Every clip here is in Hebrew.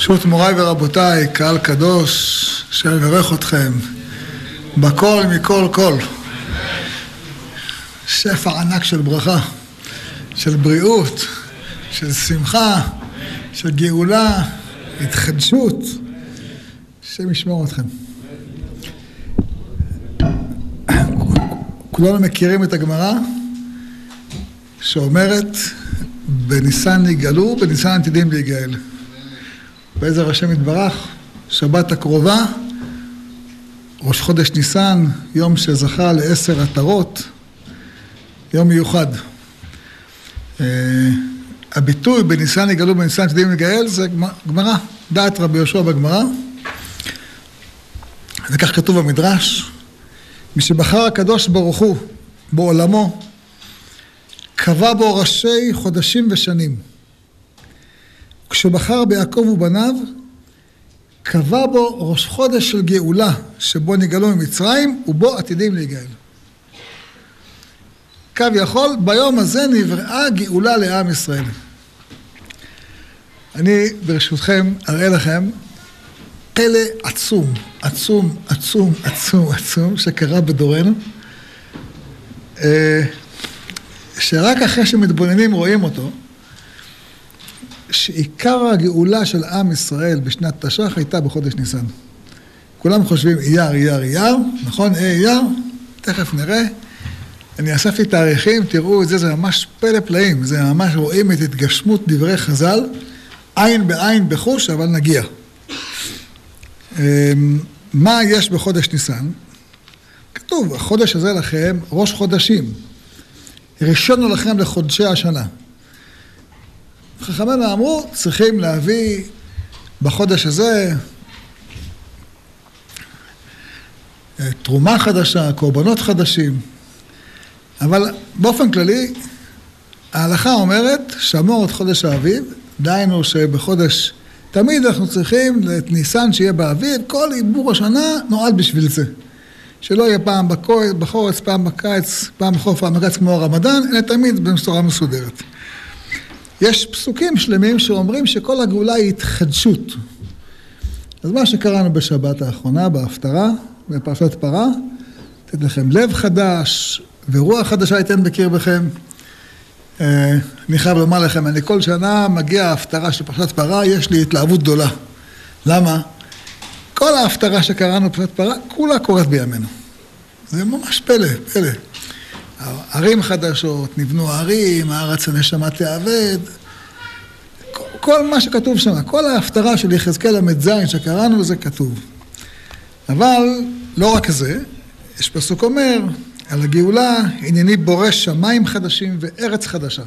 ברשות מוריי ורבותיי, קהל קדוש, השם יברך אתכם בכל מכל כל. שפע ענק של ברכה, של בריאות, של שמחה, של גאולה, התחדשות. השם ישמור אתכם. כולנו מכירים את הגמרא שאומרת בניסן נגאלו, בניסן עתידים להיגאל. בעזר השם יתברך, שבת הקרובה, ראש חודש ניסן, יום שזכה לעשר עטרות, יום מיוחד. Uh, הביטוי בניסן יגאלו בניסן עתידים לגאל זה גמרא, דעת רבי יהושע בגמרא, וכך כתוב במדרש, משבחר הקדוש ברוך הוא בעולמו, קבע בו ראשי חודשים ושנים. כשבחר ביעקב ובניו, קבע בו ראש חודש של גאולה, שבו נגאלו ממצרים, ובו עתידים להיגאל. כביכול, ביום הזה נבראה גאולה לעם ישראל. אני, ברשותכם, אראה לכם פלא עצום, עצום, עצום, עצום, עצום, שקרה בדורנו, אה, שרק אחרי שמתבוננים רואים אותו, שעיקר הגאולה של עם ישראל בשנת תש"ח הייתה בחודש ניסן. כולם חושבים אייר, אייר, אייר, נכון? אה אייר, תכף נראה. אני אספתי תאריכים, תראו את זה, זה ממש פלא פלאים, זה ממש רואים את התגשמות דברי חז"ל, עין בעין בחוש, אבל נגיע. אמ, מה יש בחודש ניסן? כתוב, החודש הזה לכם ראש חודשים. ראשון לכם לחודשי השנה. חכמינו אמרו, צריכים להביא בחודש הזה אה, תרומה חדשה, קורבנות חדשים. אבל באופן כללי, ההלכה אומרת, שמור את חודש האביב, דהיינו שבחודש, תמיד אנחנו צריכים את ניסן שיהיה באביב, כל עיבור השנה נועד בשביל זה. שלא יהיה פעם בחורץ, פעם בקיץ, פעם בחורף, פעם בקיץ כמו הרמדאן, אלא תמיד בצורה מסודרת. יש פסוקים שלמים שאומרים שכל הגאולה היא התחדשות. אז מה שקראנו בשבת האחרונה, בהפטרה, בפרשת פרה, לתת לכם לב חדש ורוח חדשה ייתן בקרבכם. אה, אני חייב לומר לכם, אני כל שנה מגיע ההפטרה של פרשת פרה, יש לי התלהבות גדולה. למה? כל ההפטרה שקראנו בפרשת פרה, כולה קורית בימינו. זה ממש פלא, פלא. ערים חדשות, נבנו ערים, הארץ הנשמה תאבד. כל מה שכתוב שם, כל ההפטרה של יחזקאל ל"ז שקראנו, זה כתוב. אבל לא רק זה, יש פסוק אומר על הגאולה, הנני בורא שמיים חדשים וארץ חדשה.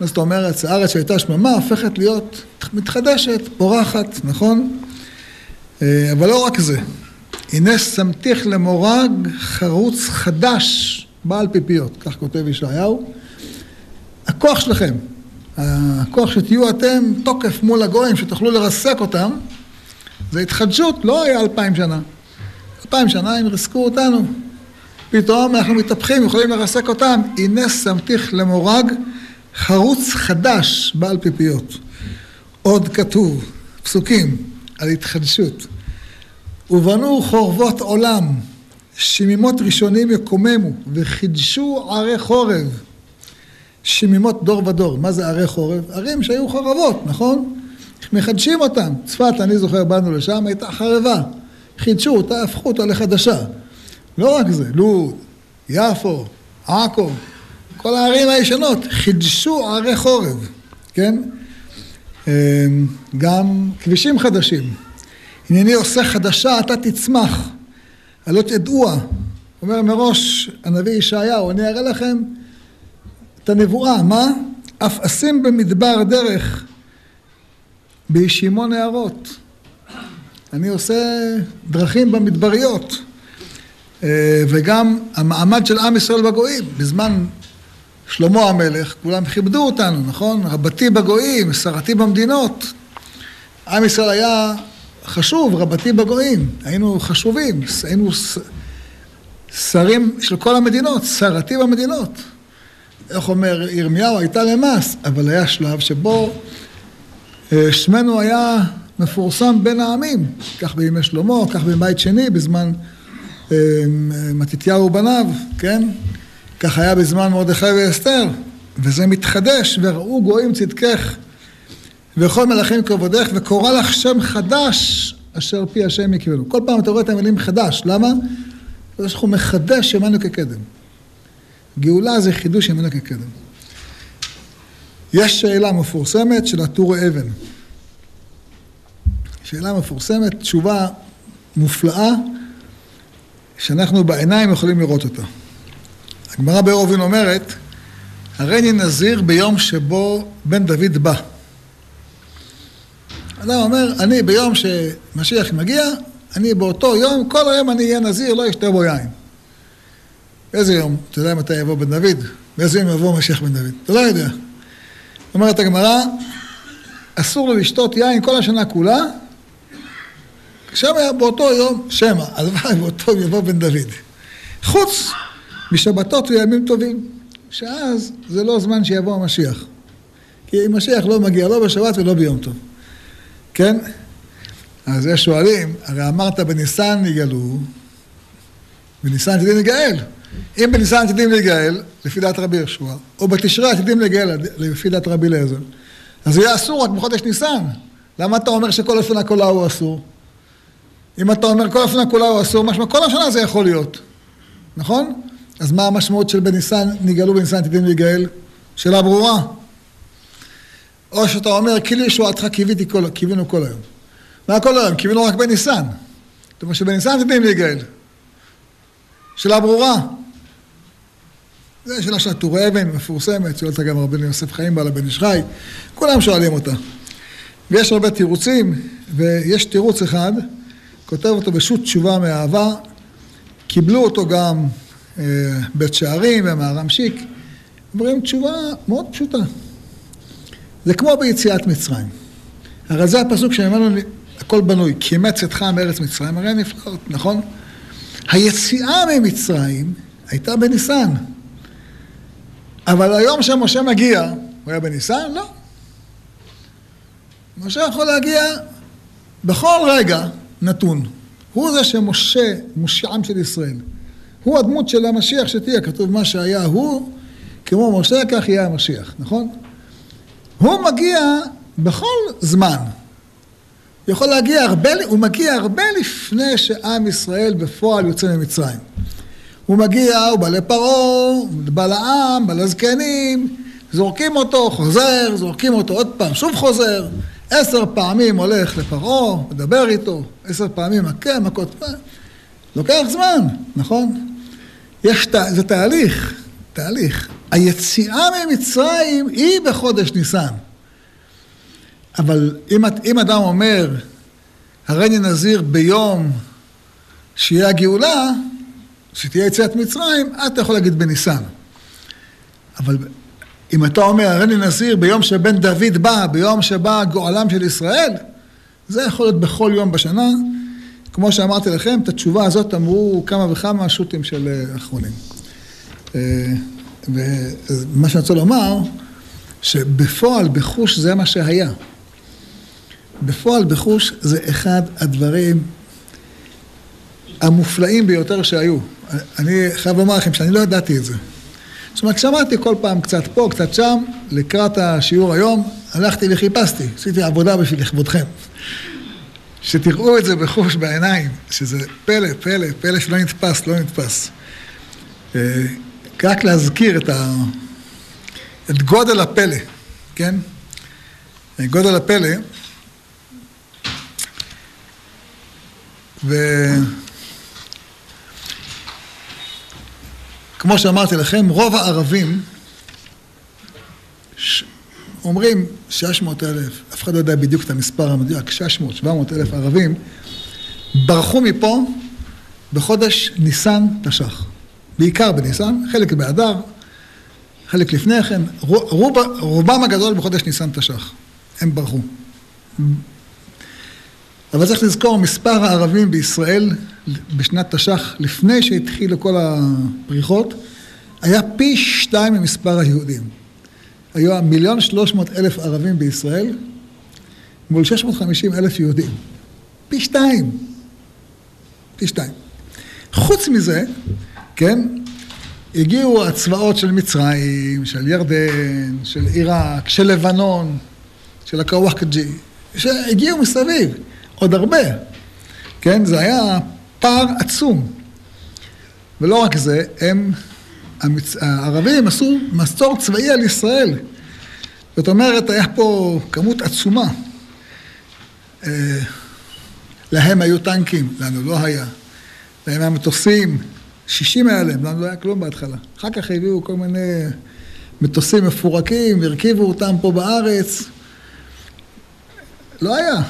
מה זאת אומרת? הארץ שהייתה שממה הופכת להיות מתחדשת, פורחת, נכון? אה, אבל לא רק זה. הנה שמתיך למורג חרוץ חדש בעל פיפיות, כך כותב ישעיהו. הכוח שלכם, הכוח שתהיו אתם תוקף מול הגויים, שתוכלו לרסק אותם, זה התחדשות, לא היה אלפיים שנה. אלפיים שנה הם ריסקו אותנו. פתאום אנחנו מתהפכים, יכולים לרסק אותם. הנה שמתיך למורג חרוץ חדש בעל פיפיות. עוד כתוב, פסוקים על התחדשות. ובנו חורבות עולם, שמימות ראשונים יקוממו, וחידשו ערי חורב. שמימות דור ודור. מה זה ערי חורב? ערים שהיו חרבות, נכון? מחדשים אותם. צפת, אני זוכר, באנו לשם, הייתה חרבה. חידשו אותה, הפכו אותה לחדשה. לא רק זה, לוד, יפו, עכו, כל הערים הישנות, חידשו ערי חורב, כן? אמ, גם כבישים חדשים. הנני עושה חדשה, אתה תצמח. הלא תדעוה. אומר מראש הנביא ישעיהו, אני אראה לכם את הנבואה, מה? אף אשים במדבר דרך בישימו נהרות. אני עושה דרכים במדבריות. אה, וגם המעמד של עם ישראל בגויים, בזמן שלמה המלך, כולם כיבדו אותנו, נכון? רבתי בגויים, שרתי במדינות. עם ישראל היה חשוב, רבתי בגויים, היינו חשובים, היינו שרים של כל המדינות, שרתי במדינות. איך אומר ירמיהו, הייתה למס, אבל היה שלב שבו אה, שמנו היה מפורסם בין העמים, כך בימי שלמה, כך בבית שני, בזמן אה, מתתיהו בניו, כן? כך היה בזמן מרדכי ואסתר, וזה מתחדש, וראו גויים צדקך וכל מלאכים כבודך, וקורא לך שם חדש אשר פי השם יקראנו. כל פעם אתה רואה את המילים חדש, למה? זה שהוא מחדש ימינו כקדם. גאולה זה חידוש ימינו כקדם. יש שאלה מפורסמת של הטור אבן. שאלה מפורסמת, תשובה מופלאה, שאנחנו בעיניים יכולים לראות אותה. הגמרא בעירובין אומרת, הריני נזיר ביום שבו בן דוד בא. אדם אומר, אני ביום שמשיח מגיע, אני באותו יום, כל היום אני אהיה נזיר, לא אשתה בו יין. באיזה יום? אתה יודע מתי יבוא בן דוד? באיזה יום יבוא משיח בן דוד? אתה לא יודע. אומרת הגמרא, אסור לו לשתות יין כל השנה כולה, שמא באותו יום, שמא, הלוואי באותו יום יבוא בן דוד. חוץ משבתות וימים טובים, שאז זה לא זמן שיבוא המשיח. כי משיח לא מגיע לא בשבת ולא ביום טוב. כן? אז יש שואלים, הרי אמרת בניסן יגאלו, בניסן עתידים להיגאל. אם בניסן עתידים להיגאל, לפי דעת רבי יהושע, או בתשרי עתידים להיגאל, לפי דעת רבי אליעזר, אז זה יהיה אסור רק בחודש ניסן. למה אתה אומר שכל אופן הקולה הוא אסור? אם אתה אומר כל אופן הקולה הוא אסור, משמע כל השנה זה יכול להיות, נכון? אז מה המשמעות של בניסן נגאלו בניסן עתידים להיגאל? שאלה ברורה. או שאתה אומר, כי לישועתך קיווינו כל היום. מה כל היום? קיווינו רק בניסן. זאת אומרת שבניסן עתידים להיגאל. שאלה ברורה. זו שאלה של הטורי אבן, מפורסמת, שואל אותה גם רבי יוסף חיים בעל הבן איש חי, כולם שואלים אותה. ויש הרבה תירוצים, ויש תירוץ אחד, כותב אותו בשו"ת תשובה מאהבה, קיבלו אותו גם אה, בית שערים ומהרם שיק, אומרים תשובה מאוד פשוטה. זה כמו ביציאת מצרים. הרי זה הפסוק שממנו הכל בנוי, כי אימץ אתך מארץ מצרים, הרי נפלאות, נכון? היציאה ממצרים הייתה בניסן. אבל היום שמשה מגיע, הוא היה בניסן? לא. משה יכול להגיע בכל רגע נתון. הוא זה שמשה, מושיעם של ישראל. הוא הדמות של המשיח שתהיה, כתוב מה שהיה הוא, כמו משה כך יהיה המשיח, נכון? הוא מגיע בכל זמן. הוא יכול להגיע הרבה, הוא מגיע הרבה לפני שעם ישראל בפועל יוצא ממצרים. הוא מגיע, הוא בא לפרעה, הוא בא לעם, בא לזקנים, זורקים אותו, חוזר, זורקים אותו עוד פעם, שוב חוזר, עשר פעמים הולך לפרעה, מדבר איתו, עשר פעמים מכה, מכות, לוקח זמן, נכון? יש, זה תהליך, תהליך. היציאה ממצרים היא בחודש ניסן. אבל אם, אם אדם אומר, הריני נזיר ביום שיהיה הגאולה, שתהיה יציאת מצרים, אתה יכול להגיד בניסן. אבל אם אתה אומר, הריני נזיר ביום שבן דוד בא, ביום שבא גואלם של ישראל, זה יכול להיות בכל יום בשנה. כמו שאמרתי לכם, את התשובה הזאת אמרו כמה וכמה שו"תים של אה, אחרונים. אה, ומה שאני רוצה לומר, שבפועל, בחוש, זה מה שהיה. בפועל, בחוש, זה אחד הדברים המופלאים ביותר שהיו. אני חייב לומר לכם שאני לא ידעתי את זה. זאת אומרת, שמעתי כל פעם קצת פה, קצת שם, לקראת השיעור היום, הלכתי וחיפשתי, עשיתי עבודה בשביל לכבודכם. שתראו את זה בחוש בעיניים, שזה פלא, פלא, פלא שלא נתפס, לא נתפס. רק להזכיר את, ה... את גודל הפלא, כן? גודל הפלא. וכמו שאמרתי לכם, רוב הערבים ש... אומרים 600 אלף, אף אחד לא יודע בדיוק את המספר המדויק, 600, 700 אלף ערבים, ברחו מפה בחודש ניסן תש"ח. בעיקר בניסן, חלק באדר, חלק לפני כן, רוב, רובם הגדול בחודש ניסן תש"ח. הם ברחו. אבל צריך לזכור, מספר הערבים בישראל בשנת תש"ח, לפני שהתחילו כל הפריחות, היה פי שתיים ממספר היהודים. היו מיליון שלוש מאות אלף ערבים בישראל, מול 650 אלף יהודים. פי שתיים. פי שתיים. חוץ מזה, כן, הגיעו הצבאות של מצרים, של ירדן, של עיראק, של לבנון, של הקוואקג'י, שהגיעו מסביב, עוד הרבה, כן? זה היה פער עצום. ולא רק זה, הם, המצ... הערבים עשו מסור צבאי על ישראל. זאת אומרת, היה פה כמות עצומה. אה, להם היו טנקים, לנו לא היה. להם היה מטוסים, 60 היה להם, לנו לא היה כלום בהתחלה. אחר כך הביאו כל מיני מטוסים מפורקים, הרכיבו אותם פה בארץ. לא היה.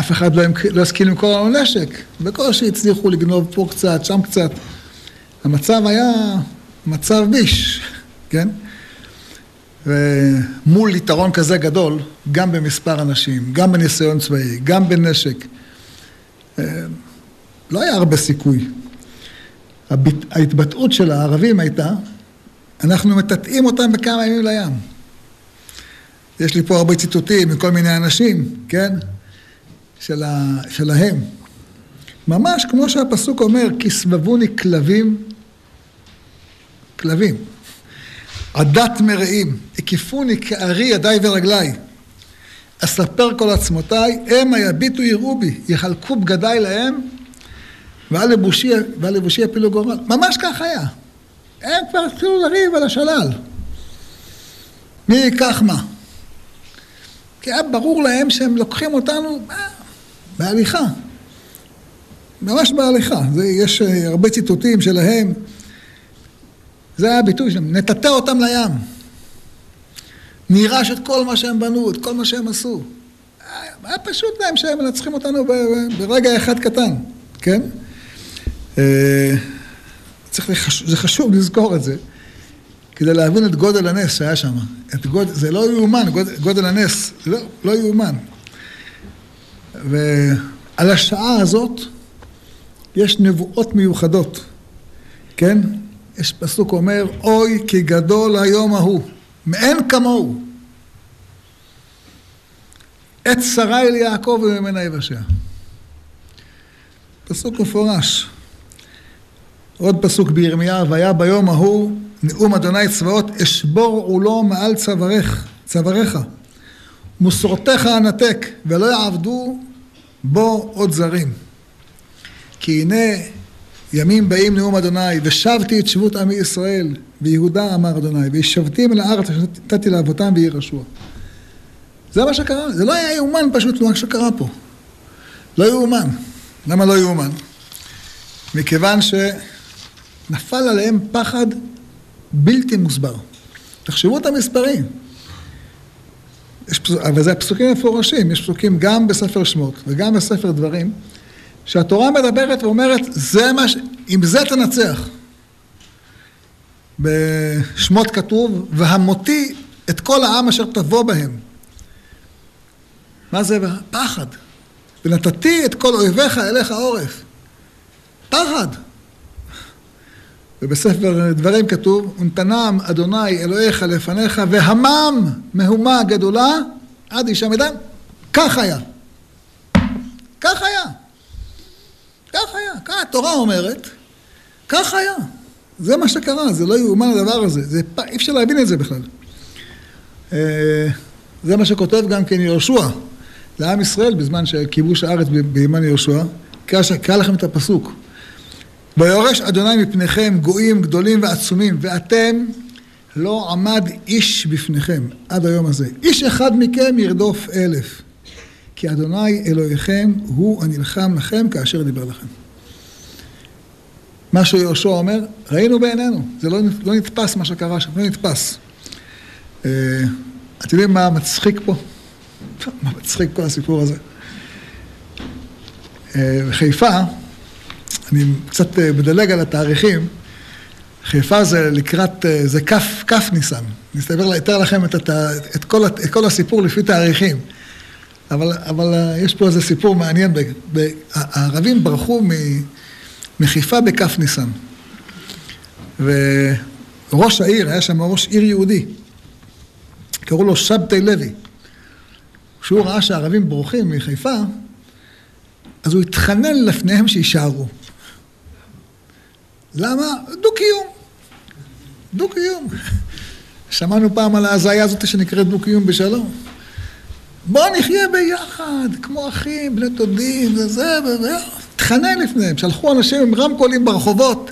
אף אחד לא, לא השכיל למכור לנו נשק. בקושי הצליחו לגנוב פה קצת, שם קצת. המצב היה מצב ביש, כן? ומול יתרון כזה גדול, גם במספר אנשים, גם בניסיון צבאי, גם בנשק, אה, לא היה הרבה סיכוי. ההתבטאות של הערבים הייתה, אנחנו מטאטאים אותם בכמה ימים לים. יש לי פה הרבה ציטוטים מכל מיני אנשים, כן? של ה... שלהם. ממש כמו שהפסוק אומר, כי סבבוני כלבים, כלבים. עדת מרעים, הקיפוני כארי ידיי ורגליי. אספר כל עצמותיי, המה יביטו יראו בי, יחלקו בגדיי להם, ועל לבושי, ועל לבושי יפילו גורל. ממש כך היה. הם כבר התחילו לריב על השלל. מי ייקח מה? כי היה ברור להם שהם לוקחים אותנו אה, בהליכה. ממש בהליכה. זה, יש אה, הרבה ציטוטים שלהם. זה היה הביטוי שלהם, נטאטא אותם לים. נירש את כל מה שהם בנו, את כל מה שהם עשו. היה פשוט להם שהם מנצחים אותנו ברגע אחד קטן, כן? אה, צריך לחש... זה חשוב לזכור את זה, כדי להבין את גודל הנס שהיה שם. גוד... זה לא יאומן, גודל, גודל הנס, לא, לא יאומן. ועל השעה הזאת יש נבואות מיוחדות, כן? יש פסוק אומר, אוי כי גדול היום ההוא, מאין כמוהו. עת שרה אל יעקב וממנה יבשע. פסוק מפורש. עוד פסוק בירמיהו, והיה ביום ההוא נאום אדוני צבאות, אשבור עולו מעל צווארך, צוואריך, מסורתך אנתק, ולא יעבדו בו עוד זרים. כי הנה ימים באים נאום אדוני, ושבתי את שבות עמי ישראל, ויהודה אמר אדוני, וישבתים אל הארץ אשר נתתי לאבותם וירשוע. זה מה שקרה, זה לא היה יאומן פשוט מה שקרה פה. לא יאומן. למה לא יאומן? מכיוון שנפל עליהם פחד בלתי מוסבר. תחשבו את המספרים. יש אבל זה הפסוקים מפורשים, יש פסוקים גם בספר שמות וגם בספר דברים, שהתורה מדברת ואומרת, זה מה ש... עם זה תנצח. בשמות כתוב, והמותי את כל העם אשר תבוא בהם. מה זה? פחד. ונתתי את כל אויביך אליך עורף. פחד. ובספר דברים כתוב, ונתנם אדוני אלוהיך לפניך, והמם מהומה גדולה עד אישה מדם. כך היה. כך היה. כך היה. כך התורה אומרת, כך היה. זה מה שקרה, זה לא יאומן הדבר הזה. זה, אי אפשר להבין את זה בכלל. אה, זה מה שכותב גם כן יהושע לעם ישראל בזמן של כיבוש הארץ בימן יהושע. קרא לכם את הפסוק. ויורש אדוני מפניכם גויים גדולים ועצומים, ואתם לא עמד איש בפניכם עד היום הזה. איש אחד מכם ירדוף אלף. כי אדוני אלוהיכם הוא הנלחם לכם כאשר דיבר לכם. מה שיהושע אומר, ראינו בעינינו, זה לא, לא נתפס מה שקרה שם, לא נתפס. אה, אתם יודעים מה מצחיק פה? מה מצחיק כל הסיפור הזה? אה, חיפה, אני קצת אה, מדלג על התאריכים, חיפה זה לקראת, אה, זה כף, כף ניסן. אני אתאר לכם את, את, את, כל, את כל הסיפור לפי תאריכים. אבל, אבל אה, יש פה איזה סיפור מעניין, הערבים ברחו מחיפה בכף ניסן. וראש העיר, היה שם ראש עיר יהודי, קראו לו שבתאי לוי. כשהוא ראה שהערבים בורחים מחיפה, אז הוא התחנן לפניהם שיישארו. למה? דו-קיום. דו-קיום. שמענו פעם על ההזיה הזאת שנקראת דו-קיום בשלום. בואו נחיה ביחד, כמו אחים, בני דודים, וזה, וזה. התחנן לפניהם, שלחו אנשים עם רמקולים ברחובות.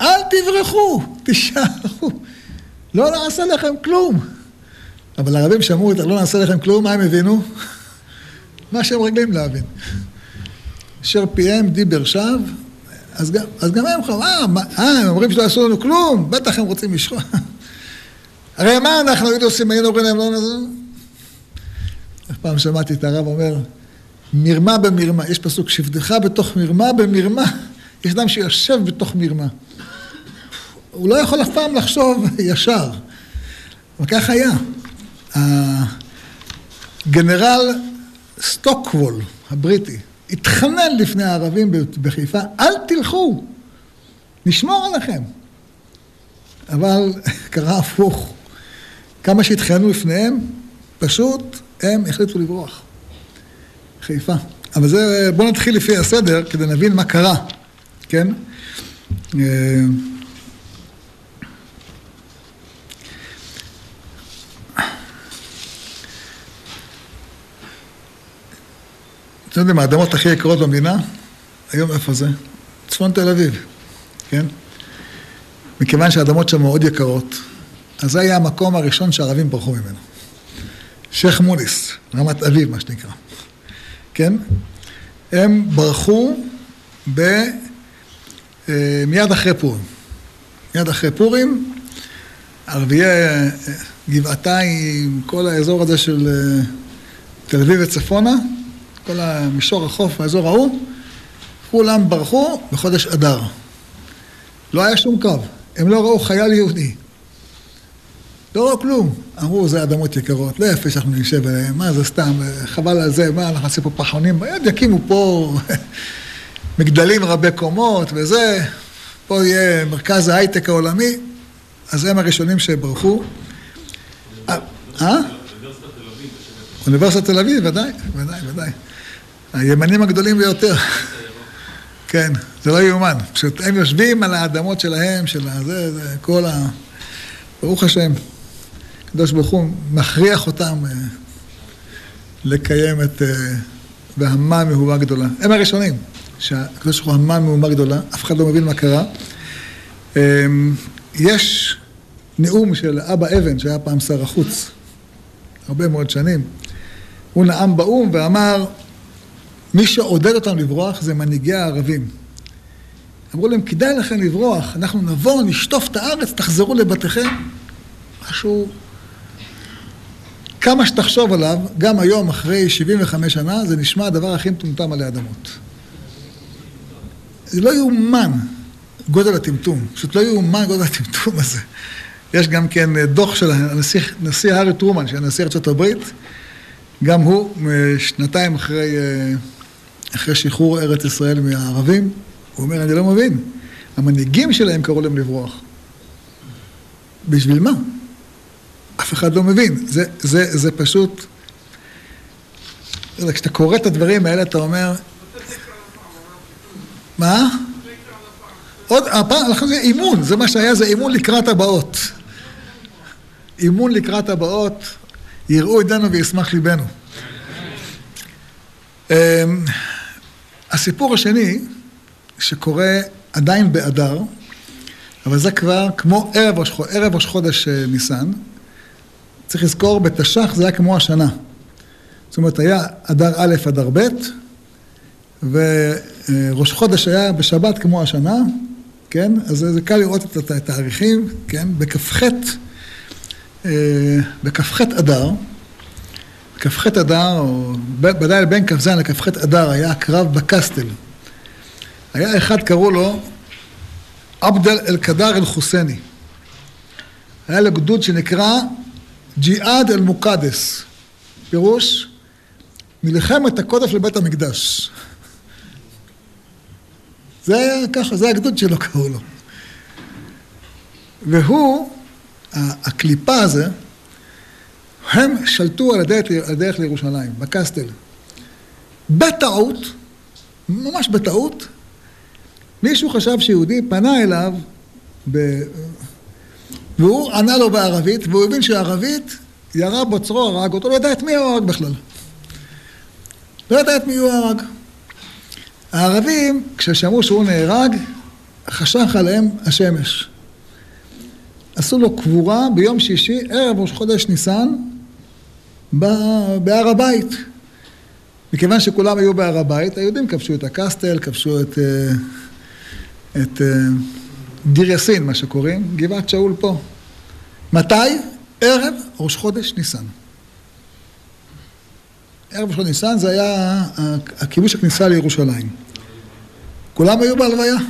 אל תברחו, תישארו. לא נעשה לכם כלום. אבל הערבים שמעו את ה"לא נעשה לכם כלום", מה הם הבינו? מה שהם רגילים להבין. אשר פיהם דיבר שווא, אז גם, אז גם הם חושבים, אה, אה, הם אומרים שלא עשו לנו כלום, בטח הם רוצים לשחוע. הרי מה אנחנו היינו עושים, היינו אומרים להם לא נעשו? אף פעם שמעתי את הרב אומר, מרמה במרמה, יש פסוק, שבדך בתוך מרמה במרמה, יש אדם שיושב בתוך מרמה. הוא לא יכול אף פעם לחשוב ישר, אבל כך היה. הגנרל סטוקוול הבריטי התחנן לפני הערבים בחיפה, אל תלכו, נשמור עליכם. אבל קרה הפוך. כמה שהתחננו לפניהם, פשוט הם החליטו לברוח. חיפה. אבל זה, בואו נתחיל לפי הסדר כדי להבין מה קרה, כן? אתם יודעים, האדמות הכי יקרות במדינה, היום איפה זה? צפון תל אביב, כן? מכיוון שהאדמות שם מאוד יקרות, אז זה היה המקום הראשון שהערבים ברחו ממנו. שייח' מוניס, רמת אביב, מה שנקרא, כן? הם ברחו ב... אה, מיד אחרי פורים. מיד אחרי פורים, ערביי אה, גבעתיים, כל האזור הזה של אה, תל אביב וצפונה, כל המישור החוף, האזור ההוא, כולם ברחו בחודש אדר. לא היה שום קו, הם לא ראו חייל יהודי. לא ראו כלום. אמרו, זה אדמות יקרות, לא יפה שאנחנו נשב עליהן, מה זה סתם, חבל על זה, מה, אנחנו נעשה פה פחונים, יקימו פה מגדלים רבי קומות וזה, פה יהיה מרכז ההייטק העולמי, אז הם הראשונים שברחו. אה? אוניברסיטת תל אביב, ודאי, ודאי, ודאי. הימנים הגדולים ביותר. כן, זה לא יאומן. פשוט הם יושבים על האדמות שלהם, של הזה, זה כל ה... ברוך השם, הקדוש ברוך הוא מכריח אותם אה, לקיים את... אה, והמן מהומה גדולה. הם הראשונים, שהקדוש ברוך הוא המן מהומה גדולה, אף אחד לא מבין מה קרה. אמ, יש נאום של אבא אבן, שהיה פעם שר החוץ, הרבה מאוד שנים. הוא נאם באו"ם ואמר, מי שעודד אותם לברוח זה מנהיגי הערבים. אמרו להם, כדאי לכם לברוח, אנחנו נבוא, נשטוף את הארץ, תחזרו לבתיכם. משהו... כמה שתחשוב עליו, גם היום, אחרי 75 שנה, זה נשמע הדבר הכי מטומטם עלי אדמות. זה לא יאומן גודל הטמטום, פשוט לא יאומן גודל הטמטום הזה. יש גם כן דוח של הנשיא, הנשיא הארי טרומן, של נשיא ארצות הברית, גם הוא, שנתיים אחרי אה, אחרי שחרור ארץ ישראל מהערבים, הוא אומר, אני לא מבין, המנהיגים שלהם קראו להם לברוח. בשביל מה? אף אחד לא מבין. זה, זה, זה פשוט... כשאתה קורא את הדברים האלה, אתה אומר... מה? עוד, הפעם, לכן זה אימון, זה מה שהיה, זה אימון לקראת הבאות. אימון לקראת הבאות, יראו ידינו וישמח ליבנו. הסיפור השני, שקורה עדיין באדר, אבל זה כבר כמו ערב ראש, ערב ראש חודש אה, ניסן, צריך לזכור, בתש"ח זה היה כמו השנה. זאת אומרת, היה אדר א', אדר ב', וראש חודש היה בשבת כמו השנה, כן? אז זה קל לראות את התאריכים, כן? בכ"ח, אה, בכ"ח אדר, כ"ח אדר, או בלילה בין כ"ז לכ"ח אדר היה הקרב בקסטל. היה אחד, קראו לו עבד אל-קדר אל-חוסייני. היה לו גדוד שנקרא ג'יהאד אל-מוקדס. פירוש, מלחמת הקודש לבית המקדש. זה היה ככה, זה הגדוד שלו קראו לו. והוא, הקליפה הזה, הם שלטו על הדרך, הדרך לירושלים, בקסטל. בטעות, ממש בטעות, מישהו חשב שיהודי פנה אליו ב... והוא ענה לו בערבית, והוא הבין שערבית ירה בוצרו, הרג אותו, לא ידע את מי הוא הרג בכלל. לא ידע את מי הוא הרג. הערבים, כששמעו שהוא נהרג, חשך עליהם השמש. עשו לו קבורה ביום שישי, ערב ראש חודש ניסן, בהר הבית. מכיוון שכולם היו בהר הבית, היהודים כבשו את הקסטל, כבשו את, אה, את אה, דיר יאסין, מה שקוראים, גבעת שאול פה. מתי? ערב ראש חודש ניסן. ערב ראש חודש ניסן זה היה הכיבוש הכניסה לירושלים. כולם היו בהלוויה.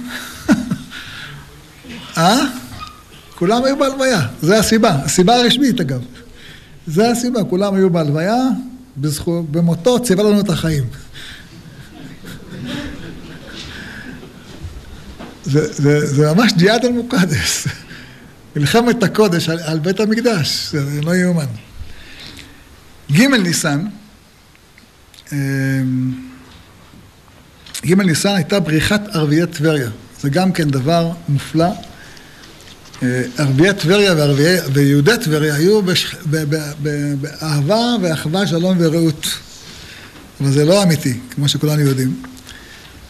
אה? כולם היו בהלוויה, זה הסיבה, הסיבה הרשמית אגב. זה הסיבה, כולם היו בהלוויה, בזכו, במותו ציווה לנו את החיים. זה, זה, זה ממש ג'יהאד אל-מוקדס. מלחמת הקודש על, על בית המקדש, זה לא יאומן. ג' ניסן, אמ, ג' ניסן הייתה בריחת ערביי טבריה. זה גם כן דבר מופלא. אה, ערביי טבריה ויהודי טבריה היו בש, ב, ב, ב, באהבה ואחווה, שלום ורעות. אבל זה לא אמיתי, כמו שכולנו יודעים.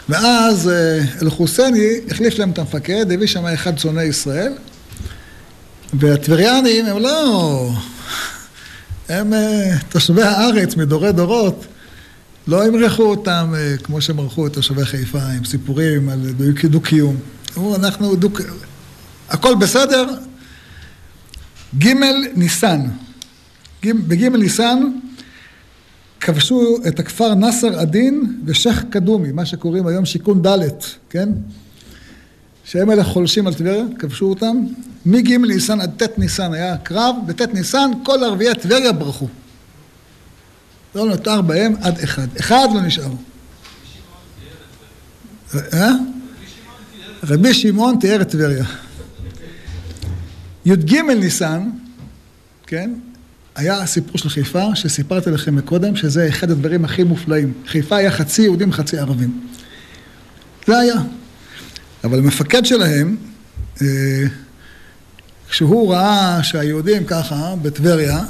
ואז אה, אל-חוסייני החליף להם את המפקד, הביא שם אחד שונא ישראל, והטבריאנים הם לא... הם אה, תושבי הארץ מדורי דורות, לא ימרחו אותם כמו שמרחו את תושבי חיפה עם סיפורים על דו-קיום. אמרו, אנחנו דו... הכל בסדר? ג' ניסן. בג' ניסן כבשו את הכפר נאסר א-דין ושייח' קדומי, מה שקוראים היום שיכון ד', כן? שהם אלה חולשים על טבריה, כבשו אותם. מג' ניסן עד ט' ניסן היה קרב, בט' ניסן כל ערביי טבריה ברחו. לא נותר בהם עד אחד. אחד לא נשאר. אה? רבי שמעון תיאר את טבריה. י"ג ניסן, כן, היה הסיפור של חיפה, שסיפרתי לכם מקודם, שזה אחד הדברים הכי מופלאים. חיפה היה חצי יהודים, חצי ערבים. זה היה. אבל המפקד שלהם, אה, כשהוא ראה שהיהודים ככה, בטבריה,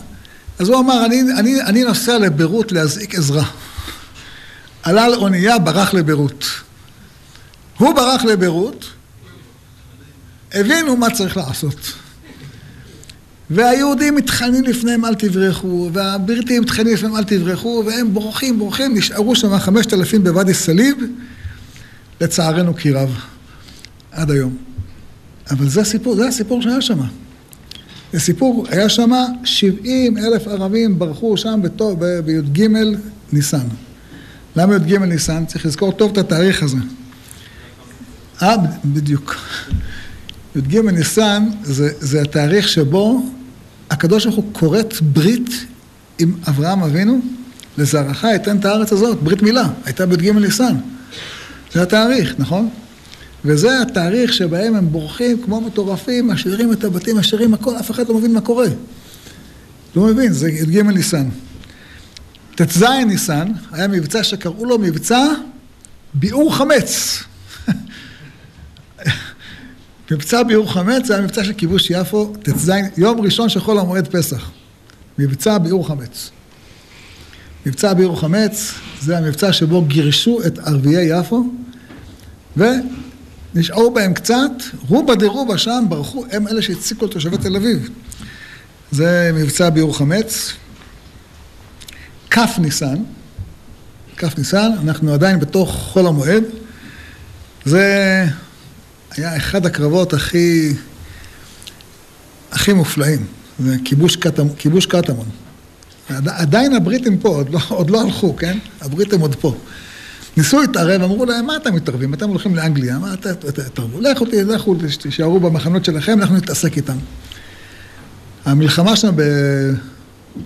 אז הוא אמר, אני, אני, אני נוסע לביירות להזעיק עזרה. עלה על אונייה, ברח לביירות. הוא ברח לביירות, הבינו מה צריך לעשות. והיהודים מתחננים לפניהם אל תברחו, והבריטים מתחננים לפניהם אל תברחו, והם בורחים, בורחים, נשארו שם חמשת אלפים בוואדי סאליב, לצערנו כי רב, עד היום. אבל זה הסיפור, זה הסיפור שהיה שם. זה סיפור, היה שם 70 אלף ערבים ברחו שם בי"ג ניסן. למה י"ג ניסן? צריך לזכור טוב את התאריך הזה. אה, בדיוק. י"ג ניסן זה, זה התאריך שבו הקדוש ברוך הוא כורת ברית עם אברהם אבינו, לזרעך אתן את הארץ הזאת, ברית מילה, הייתה בי"ג ניסן. זה התאריך, נכון? וזה התאריך שבהם הם בורחים כמו מטורפים, משאירים את הבתים, משאירים הכל, אף אחד לא מבין מה קורה. לא מבין, זה י"ג ניסן. ט"ז ניסן היה מבצע שקראו לו מבצע ביעור חמץ. מבצע ביעור חמץ זה היה מבצע של כיבוש יפו, ט"ז, יום ראשון של חול המועד פסח. מבצע ביעור חמץ. מבצע ביעור חמץ זה המבצע שבו גירשו את ערביי יפו ונשארו בהם קצת, רובה דרובה שם ברחו, הם אלה שהציקו לתושבי תל אביב. זה מבצע ביעור חמץ. כ' ניסן, כ' ניסן, אנחנו עדיין בתוך חול המועד. זה היה אחד הקרבות הכי, הכי מופלאים, זה כיבוש, קטמ, כיבוש קטמון. עדיין הבריטים פה, עוד לא, עוד לא הלכו, כן? הבריטים עוד פה. ניסו להתערב, אמרו להם, מה אתם מתערבים? אתם הולכים לאנגליה, מה אתם תתערבו? לכו, לכו, תישארו במחנות שלכם, אנחנו נתעסק איתם. המלחמה שם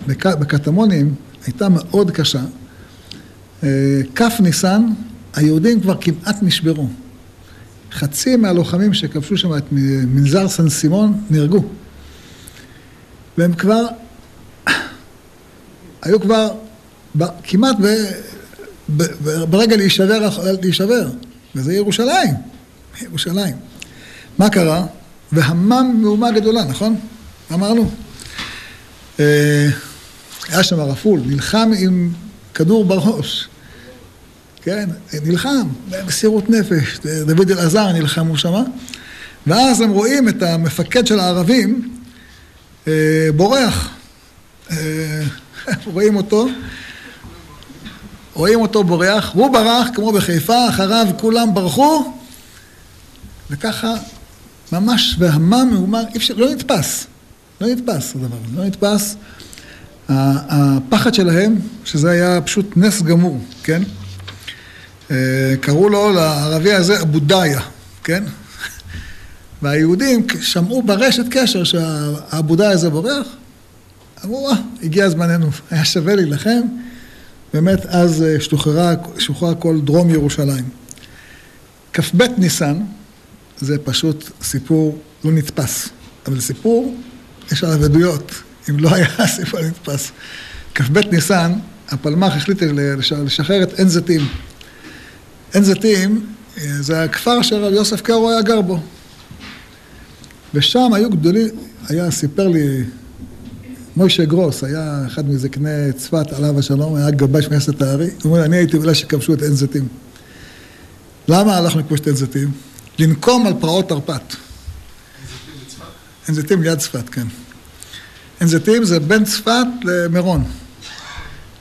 בקטמונים הייתה מאוד קשה. אה, כ' ניסן, היהודים כבר כמעט נשברו. חצי מהלוחמים שכבשו שם את מנזר סן סימון נהרגו. והם כבר היו כבר כמעט ב, ב, ב, ברגע להישבר, להישבר, וזה ירושלים, ירושלים. מה קרה? והמם מהומה גדולה, נכון? אמרנו. אה, היה שם רפול, נלחם עם כדור בראש. כן, נלחם, במסירות נפש, דוד אלעזר נלחמו שמה. ואז הם רואים את המפקד של הערבים אה, בורח. אה, רואים אותו, רואים אותו בורח, הוא ברח כמו בחיפה, אחריו כולם ברחו, וככה ממש והמה מהומה, אי אפשר, לא נתפס, לא נתפס הדבר הזה, לא נתפס. הפחד שלהם, שזה היה פשוט נס גמור, כן? אה, קראו לו לערבי הזה אבו דאיה, כן? והיהודים שמעו ברשת קשר שהאבודאי הזה בורח, אמרו, אה, הגיע זמננו, היה שווה להילחם, באמת אז אה, שוחררה כל דרום ירושלים. כ"ב ניסן זה פשוט סיפור לא נתפס, אבל סיפור, יש עליו עדויות, אם לא היה סיפור נתפס. כ"ב ניסן, הפלמ"ח החליט לשחרר את עין זיתים. עין זיתים זה הכפר שרב יוסף קארו היה גר בו. ושם היו גדולים, היה, סיפר לי מוישה גרוס, היה אחד מזקני צפת, עליו השלום, היה גבש מייסת הארי, הוא אומר, אני הייתי אולי שכבשו את עין זיתים. למה הלכנו לכבוש את עין זיתים? לנקום על פרעות תרפ"ט. עין זיתים ליד צפת, כן. עין זיתים זה בין צפת למירון,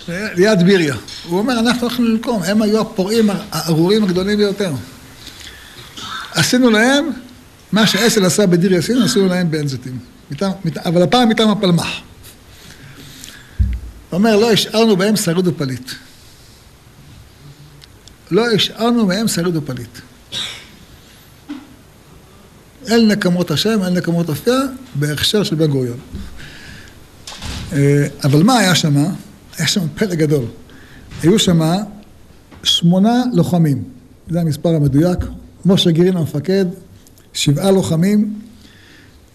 ליד ביריה. הוא אומר, אנחנו הולכים לנקום, הם היו הפורעים הארורים הגדולים ביותר. עשינו להם מה שאסל עשה בדיר יאסין, עשינו להם בעין זיתים. אבל הפעם מטעם הפלמ"ח. הוא אומר, לא השארנו בהם שריד ופליט. לא השארנו מהם שריד ופליט. אל נקמות השם, אל נקמות אופיה, בהכשר של בן גוריון. אה, אבל מה היה שם? היה שם פלא גדול. היו שם שמונה לוחמים, זה המספר המדויק. משה גירין המפקד, שבעה לוחמים.